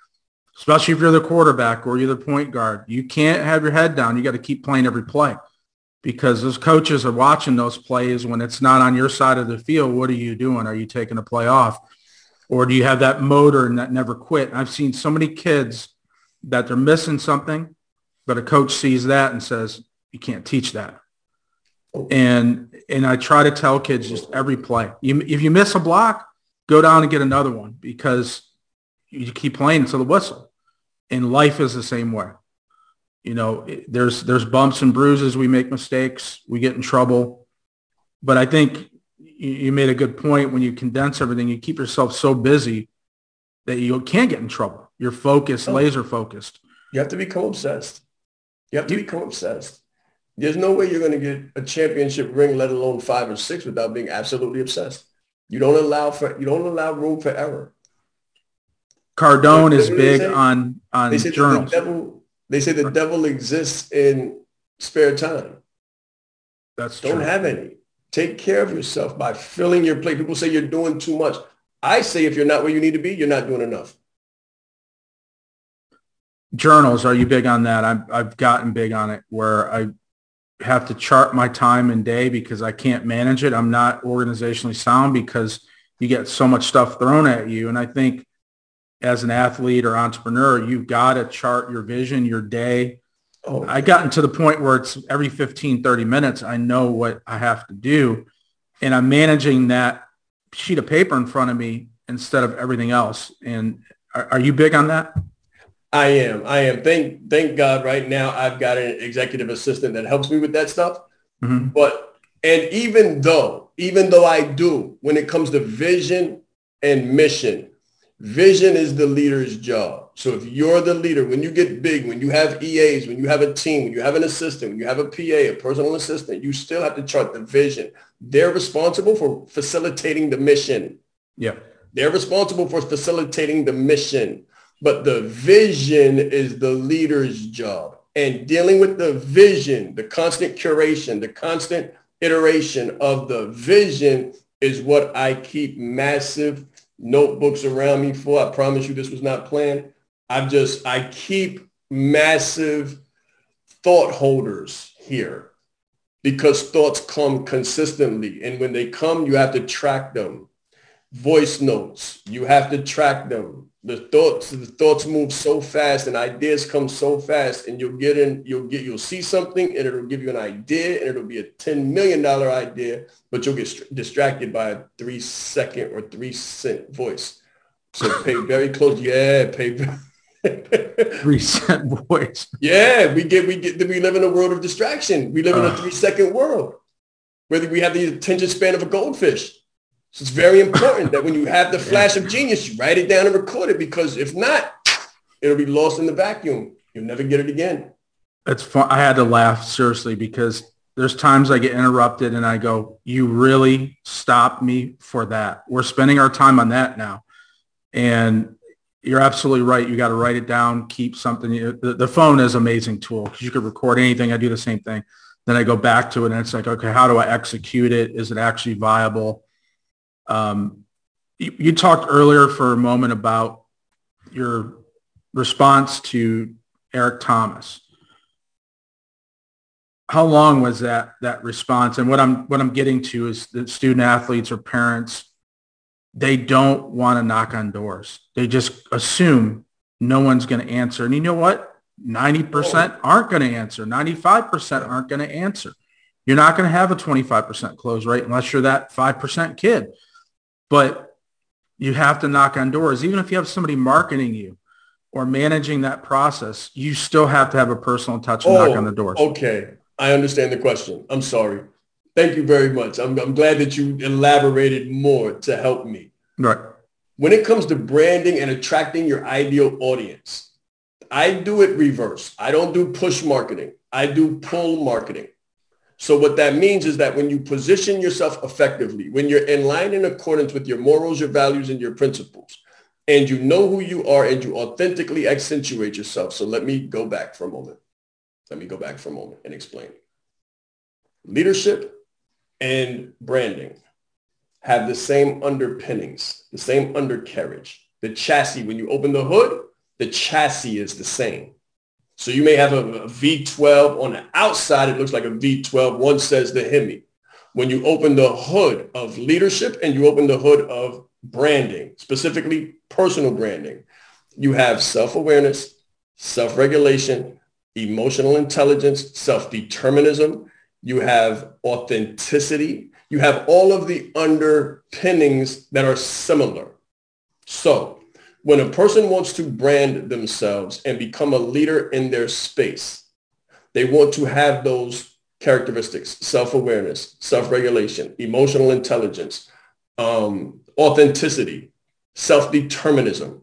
S2: especially if you're the quarterback or you're the point guard. You can't have your head down. You got to keep playing every play because those coaches are watching those plays when it's not on your side of the field. What are you doing? Are you taking a play off? Or do you have that motor and that never quit? I've seen so many kids that they're missing something, but a coach sees that and says, you can't teach that. And and I try to tell kids just every play. You, if you miss a block, go down and get another one because you keep playing until the whistle. And life is the same way. You know, there's there's bumps and bruises. We make mistakes. We get in trouble. But I think you made a good point when you condense everything. You keep yourself so busy that you can't get in trouble. You're focused, oh. laser focused.
S3: You have to become obsessed. You have to you, become obsessed. There's no way you're going to get a championship ring, let alone five or six, without being absolutely obsessed. You don't allow for you don't allow room for error.
S2: Cardone is big on on
S3: they say
S2: journals.
S3: The devil, they say the devil exists in spare time.
S2: That's
S3: don't
S2: true.
S3: have any. Take care of yourself by filling your plate. People say you're doing too much. I say if you're not where you need to be, you're not doing enough.
S2: Journals, are you big on that? I've I've gotten big on it where I have to chart my time and day because I can't manage it. I'm not organizationally sound because you get so much stuff thrown at you. And I think as an athlete or entrepreneur, you've got to chart your vision, your day. Oh. I gotten to the point where it's every 15, 30 minutes, I know what I have to do. And I'm managing that sheet of paper in front of me instead of everything else. And are, are you big on that?
S3: I am. I am. Thank thank God right now I've got an executive assistant that helps me with that stuff. Mm-hmm. But and even though, even though I do, when it comes to vision and mission, vision is the leader's job. So if you're the leader, when you get big, when you have EAs, when you have a team, when you have an assistant, when you have a PA, a personal assistant, you still have to chart the vision. They're responsible for facilitating the mission.
S2: Yeah.
S3: They're responsible for facilitating the mission. But the vision is the leader's job. And dealing with the vision, the constant curation, the constant iteration of the vision is what I keep massive notebooks around me for. I promise you this was not planned. i just, I keep massive thought holders here because thoughts come consistently. And when they come, you have to track them. Voice notes, you have to track them the thoughts the thoughts move so fast and ideas come so fast and you'll get in you'll get you'll see something and it'll give you an idea and it'll be a 10 million dollar idea but you'll get st- distracted by a three second or three cent voice. So pay very close yeah pay (laughs)
S2: three cent voice.
S3: Yeah we get we get we live in a world of distraction. We live in a ah. three second world where we have the attention span of a goldfish so it's very important that when you have the flash of genius, you write it down and record it because if not, it'll be lost in the vacuum. You'll never get it again.
S2: It's fun. I had to laugh seriously because there's times I get interrupted and I go, you really stopped me for that. We're spending our time on that now. And you're absolutely right. You got to write it down, keep something. The, the phone is an amazing tool because you could record anything. I do the same thing. Then I go back to it and it's like, okay, how do I execute it? Is it actually viable? Um, you, you talked earlier for a moment about your response to Eric Thomas. How long was that that response? And what I'm what I'm getting to is that student athletes or parents, they don't want to knock on doors. They just assume no one's going to answer. And you know what? 90% aren't going to answer. 95% aren't going to answer. You're not going to have a 25% close rate unless you're that 5% kid but you have to knock on doors. Even if you have somebody marketing you or managing that process, you still have to have a personal touch and oh, knock on the oh, doors.
S3: Okay. I understand the question. I'm sorry. Thank you very much. I'm, I'm glad that you elaborated more to help me.
S2: Right.
S3: When it comes to branding and attracting your ideal audience, I do it reverse. I don't do push marketing. I do pull marketing. So what that means is that when you position yourself effectively, when you're in line in accordance with your morals, your values, and your principles, and you know who you are and you authentically accentuate yourself. So let me go back for a moment. Let me go back for a moment and explain. Leadership and branding have the same underpinnings, the same undercarriage. The chassis, when you open the hood, the chassis is the same. So you may have a a V12 on the outside. It looks like a V12. One says the Hemi. When you open the hood of leadership and you open the hood of branding, specifically personal branding, you have self-awareness, self-regulation, emotional intelligence, self-determinism. You have authenticity. You have all of the underpinnings that are similar. So when a person wants to brand themselves and become a leader in their space, they want to have those characteristics, self-awareness, self-regulation, emotional intelligence, um, authenticity, self-determinism.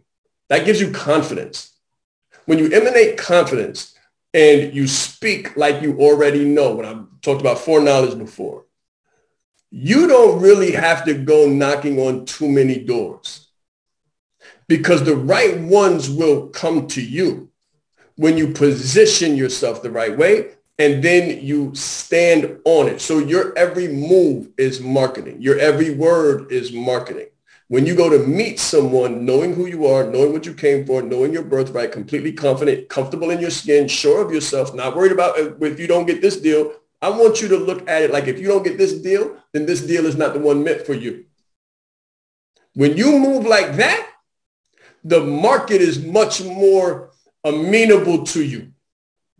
S3: That gives you confidence. When you emanate confidence and you speak like you already know, when I talked about foreknowledge before, you don't really have to go knocking on too many doors because the right ones will come to you when you position yourself the right way and then you stand on it. So your every move is marketing. Your every word is marketing. When you go to meet someone, knowing who you are, knowing what you came for, knowing your birthright, completely confident, comfortable in your skin, sure of yourself, not worried about if you don't get this deal. I want you to look at it like if you don't get this deal, then this deal is not the one meant for you. When you move like that, the market is much more amenable to you.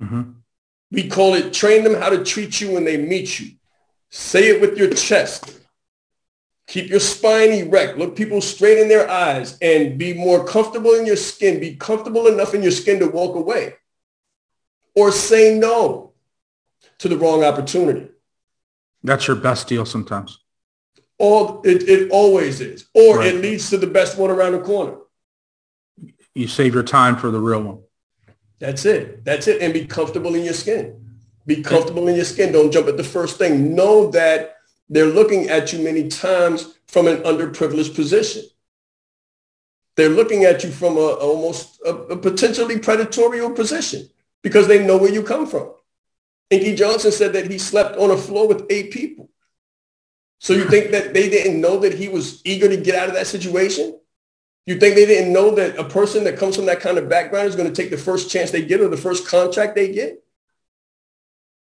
S3: Mm-hmm. We call it train them how to treat you when they meet you. Say it with your chest. Keep your spine erect. Look people straight in their eyes and be more comfortable in your skin. Be comfortable enough in your skin to walk away or say no to the wrong opportunity.
S2: That's your best deal sometimes.
S3: All it, it always is. Or right. it leads to the best one around the corner
S2: you save your time for the real one.
S3: That's it. That's it. And be comfortable in your skin. Be comfortable in your skin. Don't jump at the first thing. Know that they're looking at you many times from an underprivileged position. They're looking at you from a almost a, a potentially predatory position because they know where you come from. Inky Johnson said that he slept on a floor with eight people. So you think that they didn't know that he was eager to get out of that situation? You think they didn't know that a person that comes from that kind of background is going to take the first chance they get or the first contract they get?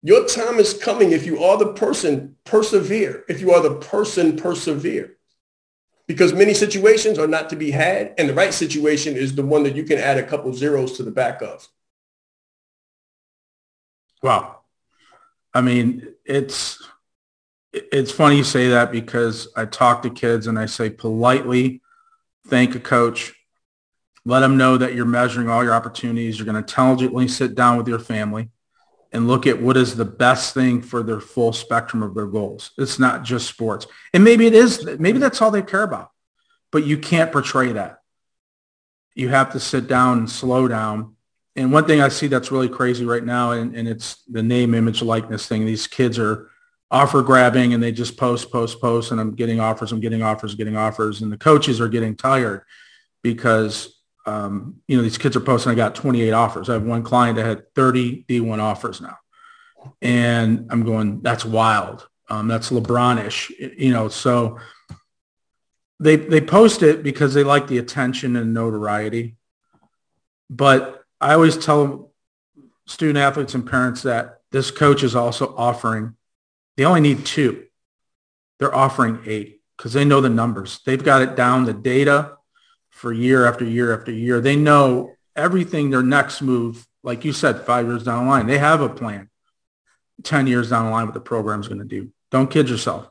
S3: Your time is coming. If you are the person, persevere. If you are the person, persevere. Because many situations are not to be had, and the right situation is the one that you can add a couple zeros to the back of.
S2: Wow. I mean, it's it's funny you say that because I talk to kids and I say politely, thank a coach, let them know that you're measuring all your opportunities. You're going to intelligently sit down with your family and look at what is the best thing for their full spectrum of their goals. It's not just sports. And maybe it is, maybe that's all they care about, but you can't portray that. You have to sit down and slow down. And one thing I see that's really crazy right now, and, and it's the name, image, likeness thing. These kids are offer grabbing and they just post, post, post, and I'm getting offers, I'm getting offers, getting offers, and the coaches are getting tired because um, you know these kids are posting. I got 28 offers. I have one client that had 30 D1 offers now, and I'm going, that's wild. Um, that's LeBronish, you know. So they they post it because they like the attention and notoriety, but I always tell student athletes and parents that this coach is also offering they only need two. They're offering eight because they know the numbers. They've got it down, the data for year after year after year. They know everything, their next move, like you said, five years down the line. They have a plan 10 years down the line what the program's going to do. Don't kid yourself.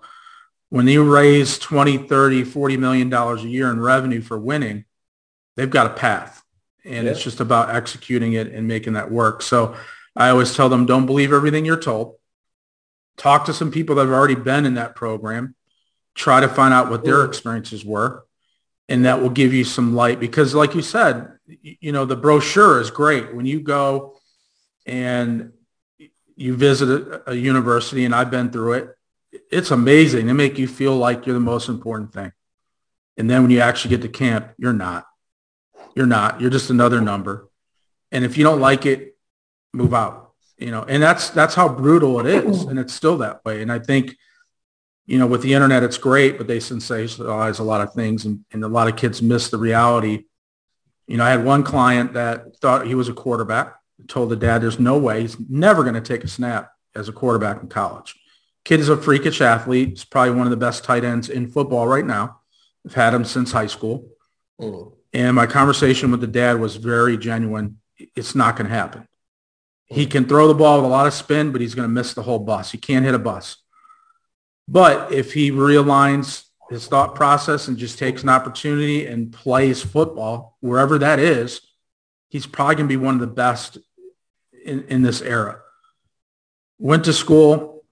S2: When you raise 20, 30, 40 million dollars a year in revenue for winning, they've got a path. And yeah. it's just about executing it and making that work. So I always tell them, don't believe everything you're told talk to some people that have already been in that program, try to find out what their experiences were. And that will give you some light because like you said, you know, the brochure is great. When you go and you visit a, a university and I've been through it, it's amazing. They make you feel like you're the most important thing. And then when you actually get to camp, you're not. You're not. You're just another number. And if you don't like it, move out you know, and that's that's how brutal it is, and it's still that way. And I think you know, with the internet, it's great, but they sensationalize a lot of things and, and a lot of kids miss the reality. You know, I had one client that thought he was a quarterback, told the dad there's no way he's never going to take a snap as a quarterback in college. Kid is a freakish athlete. He's probably one of the best tight ends in football right now. I've had him since high school. Mm. And my conversation with the dad was very genuine. It's not going to happen. He can throw the ball with a lot of spin, but he's going to miss the whole bus. He can't hit a bus. But if he realigns his thought process and just takes an opportunity and plays football, wherever that is, he's probably going to be one of the best in, in this era. Went to school.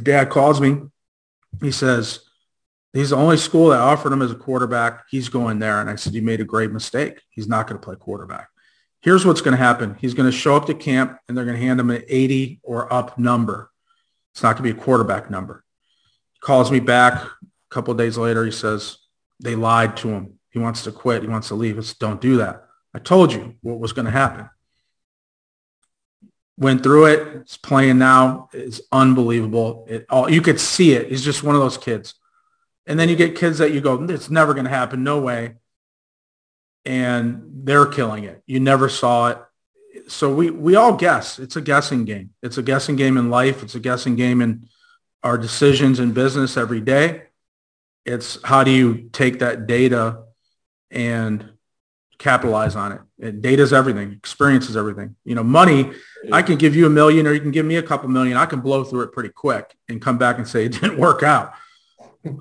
S2: Dad calls me. He says, he's the only school that offered him as a quarterback. He's going there. And I said, you made a great mistake. He's not going to play quarterback. Here's what's going to happen. He's going to show up to camp and they're going to hand him an 80 or up number. It's not going to be a quarterback number He calls me back a couple days later. He says they lied to him. He wants to quit. He wants to leave. It's don't do that. I told you what was going to happen. Went through it. It's playing now. It's unbelievable. It all you could see it. He's just one of those kids. And then you get kids that you go, it's never going to happen. No way. And they're killing it. You never saw it. So we, we all guess. It's a guessing game. It's a guessing game in life. It's a guessing game in our decisions in business every day. It's how do you take that data and capitalize on it. And data is everything. Experience is everything. You know, money, I can give you a million or you can give me a couple million. I can blow through it pretty quick and come back and say it didn't work out.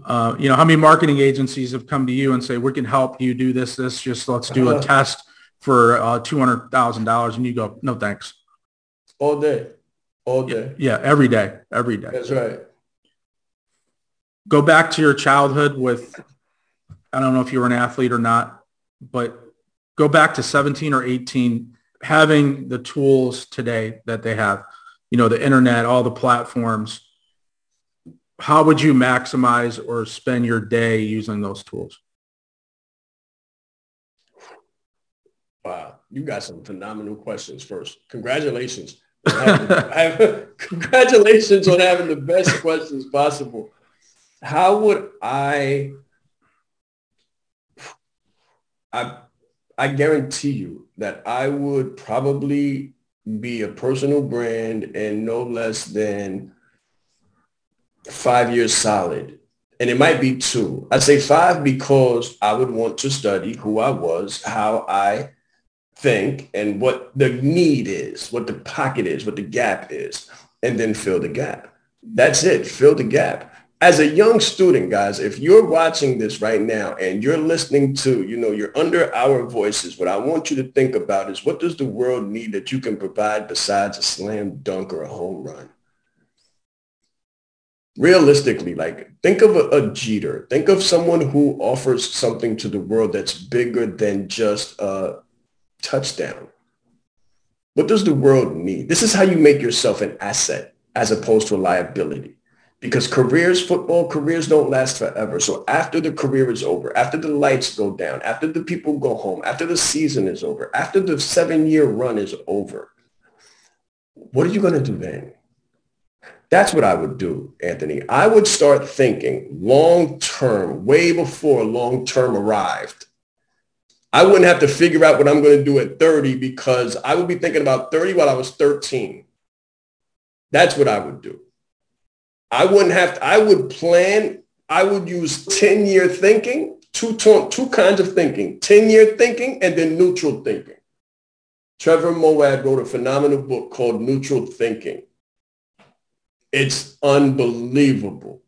S2: Uh, you know, how many marketing agencies have come to you and say, we can help you do this, this, just let's do a uh-huh. test for uh, $200,000. And you go, no, thanks.
S3: All day. All day.
S2: Yeah, every day. Every day.
S3: That's right
S2: go back to your childhood with, I don't know if you were an athlete or not, but go back to 17 or 18, having the tools today that they have, you know, the internet, all the platforms. How would you maximize or spend your day using those tools?
S3: Wow, you got some phenomenal questions first. Congratulations. having, (laughs) congratulations on having the best questions possible how would I, I, I guarantee you that I would probably be a personal brand and no less than five years solid. And it might be two. I say five because I would want to study who I was, how I think, and what the need is, what the pocket is, what the gap is, and then fill the gap. That's it. Fill the gap as a young student, guys, if you're watching this right now and you're listening to, you know, you're under our voices, what I want you to think about is what does the world need that you can provide besides a slam dunk or a home run? Realistically, like think of a, a Jeter. Think of someone who offers something to the world that's bigger than just a touchdown. What does the world need? This is how you make yourself an asset as opposed to a liability because careers, football careers don't last forever. So after the career is over, after the lights go down, after the people go home, after the season is over, after the seven year run is over, what are you going to do then? That's what I would do, Anthony. I would start thinking long term, way before long term arrived. I wouldn't have to figure out what I'm going to do at 30 because I would be thinking about 30 while I was 13. That's what I would do. I wouldn't have to, I would plan, I would use 10 year thinking, two, two kinds of thinking, 10 year thinking and then neutral thinking. Trevor Moawad wrote a phenomenal book called Neutral Thinking. It's unbelievable.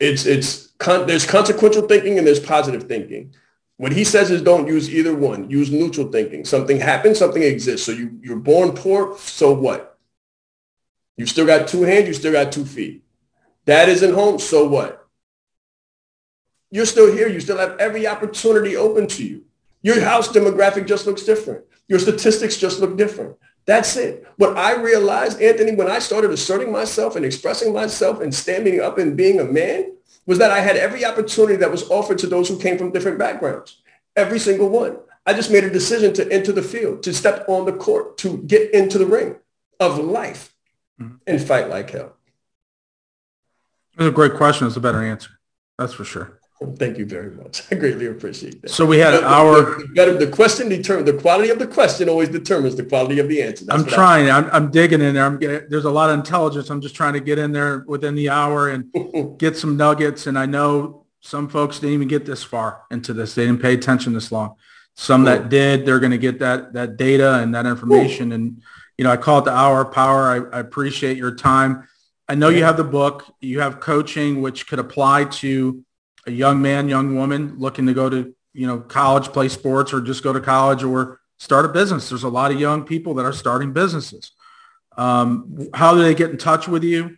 S3: It's, it's, con- there's consequential thinking and there's positive thinking. What he says is don't use either one. Use neutral thinking. Something happens, something exists. So you, you're born poor, so what? You still got two hands, you still got two feet. Dad isn't home, so what? You're still here. You still have every opportunity open to you. Your house demographic just looks different. Your statistics just look different. That's it. What I realized, Anthony, when I started asserting myself and expressing myself and standing up and being a man, was that I had every opportunity that was offered to those who came from different backgrounds. Every single one. I just made a decision to enter the field, to step on the court, to get into the ring of life mm-hmm. and fight like hell.
S2: That's a great question. It's a better answer. That's for sure.
S3: Thank you very much. (laughs) I greatly appreciate that.
S2: So we had
S3: the,
S2: our
S3: the, better the question determines the quality of the question always determines the quality of the answer.
S2: That's I'm trying. I'm, I'm, digging in there. I'm getting, there's a lot of intelligence. I'm just trying to get in there within the hour and (laughs) get some nuggets. And I know some folks didn't even get this far into this. They didn't pay attention this long. Some cool. that did, they're going to get that that data and that information. Cool. And you know, I call it the hour of power. I, I appreciate your time. I know yeah. you have the book. You have coaching, which could apply to a young man, young woman looking to go to, you know, college, play sports, or just go to college or start a business. There's a lot of young people that are starting businesses. Um, how do they get in touch with you?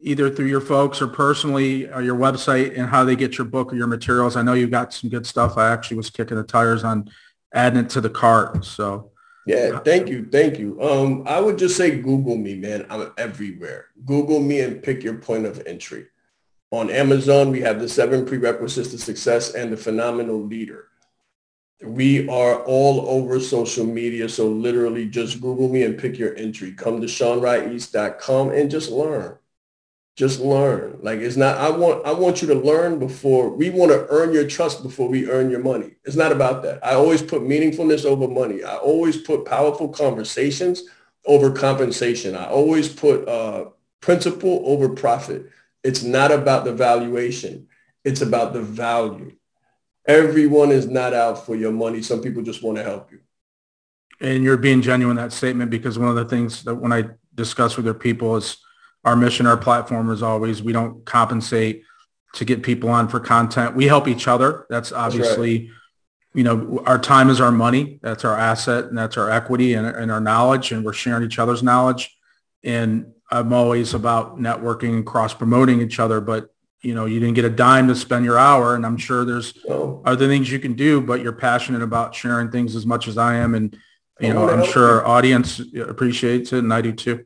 S2: Either through your folks or personally or your website and how they get your book or your materials. I know you've got some good stuff. I actually was kicking the tires on adding it to the cart. So
S3: yeah, thank you. Thank you. Um, I would just say Google me, man. I'm everywhere. Google me and pick your point of entry. On Amazon, we have the seven prerequisites to success and the phenomenal leader. We are all over social media. So literally just Google me and pick your entry. Come to SeanRyeEast.com and just learn. Just learn. Like it's not, I want, I want you to learn before we want to earn your trust before we earn your money. It's not about that. I always put meaningfulness over money. I always put powerful conversations over compensation. I always put uh, principle over profit. It's not about the valuation. It's about the value. Everyone is not out for your money. Some people just want to help you.
S2: And you're being genuine in that statement because one of the things that when I discuss with their people is our mission, our platform is always we don't compensate to get people on for content. We help each other. That's obviously, that's right. you know, our time is our money. That's our asset and that's our equity and, and our knowledge. And we're sharing each other's knowledge. And I'm always about networking and cross promoting each other, but you know, you didn't get a dime to spend your hour. And I'm sure there's oh. other things you can do, but you're passionate about sharing things as much as I am. And, you know, I'm sure our audience appreciates it and I do too.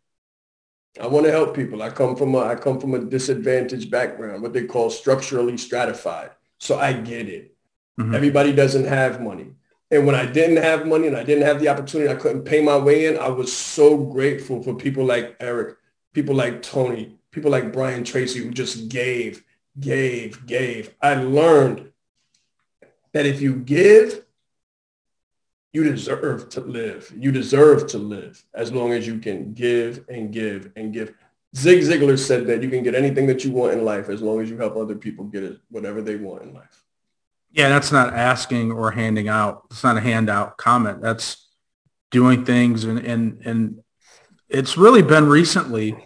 S3: I want to help people. I come from a I come from a disadvantaged background, what they call structurally stratified. So I get it. Mm-hmm. Everybody doesn't have money. And when I didn't have money and I didn't have the opportunity, I couldn't pay my way in. I was so grateful for people like Eric, people like Tony, people like Brian Tracy who just gave, gave, gave. I learned that if you give, you deserve to live. You deserve to live as long as you can give and give and give. Zig Ziglar said that you can get anything that you want in life as long as you help other people get it, whatever they want in life.
S2: Yeah, that's not asking or handing out. It's not a handout comment. That's doing things and and and it's really been recently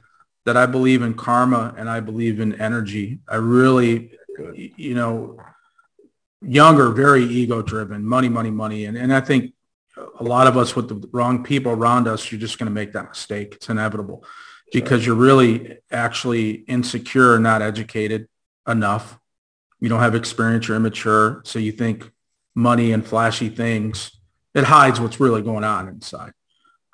S2: that I believe in karma and I believe in energy. I really, Good. you know, younger, very ego driven, money, money, money. And, and I think a lot of us with the wrong people around us, you're just going to make that mistake. It's inevitable because you're really actually insecure, not educated enough. You don't have experience, you're immature. So you think money and flashy things, it hides what's really going on inside.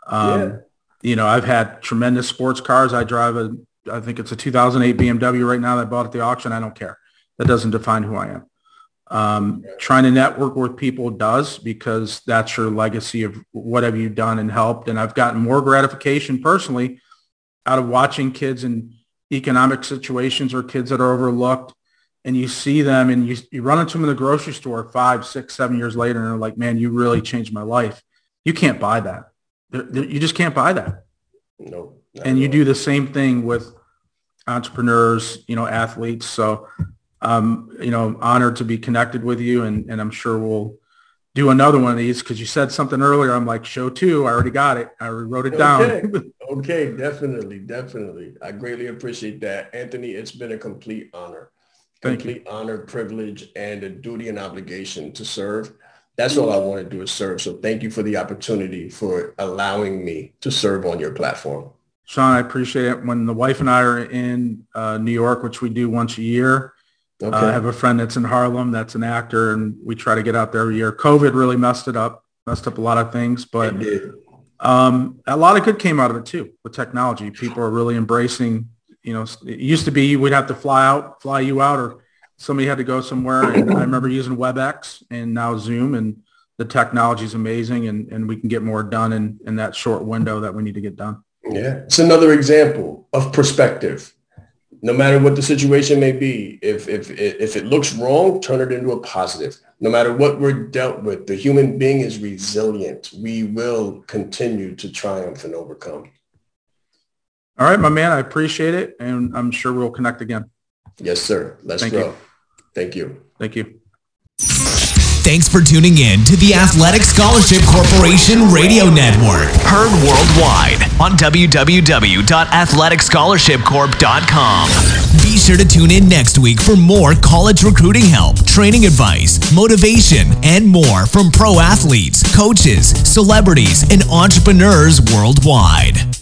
S2: Um, yeah. You know, I've had tremendous sports cars. I drive a, I think it's a 2008 BMW right now that I bought at the auction. I don't care. That doesn't define who I am. Um, trying to network with people does because that's your legacy of what have you done and helped. And I've gotten more gratification personally out of watching kids in economic situations or kids that are overlooked and you see them and you, you run into them in the grocery store five, six, seven years later and they're like, man, you really changed my life. You can't buy that. They're, they're, you just can't buy that.
S3: No.
S2: And you do the same thing with entrepreneurs, you know, athletes. So um, you know, honored to be connected with you, and, and I'm sure we'll do another one of these because you said something earlier. I'm like, show two. I already got it. I already wrote it
S3: okay.
S2: down. (laughs)
S3: okay, definitely, definitely. I greatly appreciate that, Anthony. It's been a complete honor,
S2: Thank
S3: complete
S2: you.
S3: honor, privilege, and a duty and obligation to serve. That's all I want to do is serve. So thank you for the opportunity for allowing me to serve on your platform.
S2: Sean, I appreciate it. When the wife and I are in uh, New York, which we do once a year, Okay. Uh, I have a friend that's in Harlem that's an actor, and we try to get out there every year. COVID really messed it up, messed up a lot of things, but um, a lot of good came out of it too with technology. People are really embracing. You know, it used to be we'd have to fly out, fly you out, or somebody had to go somewhere. And I remember using WebEx and now Zoom, and the technology is amazing, and, and we can get more done in, in that short window that we need to get done.
S3: Yeah, it's another example of perspective no matter what the situation may be, if, if, if it looks wrong, turn it into a positive. No matter what we're dealt with, the human being is resilient. We will continue to triumph and overcome.
S2: All right, my man, I appreciate it. And I'm sure we'll connect again.
S3: Yes, sir. Let's
S2: Thank
S3: go.
S2: you.
S3: Thank you.
S2: Thank you.
S1: Thanks for tuning in to the Athletic Scholarship Corporation Radio Network. Heard worldwide on www.athleticscholarshipcorp.com. Be sure to tune in next week for more college recruiting help, training advice, motivation, and more from pro athletes, coaches, celebrities, and entrepreneurs worldwide.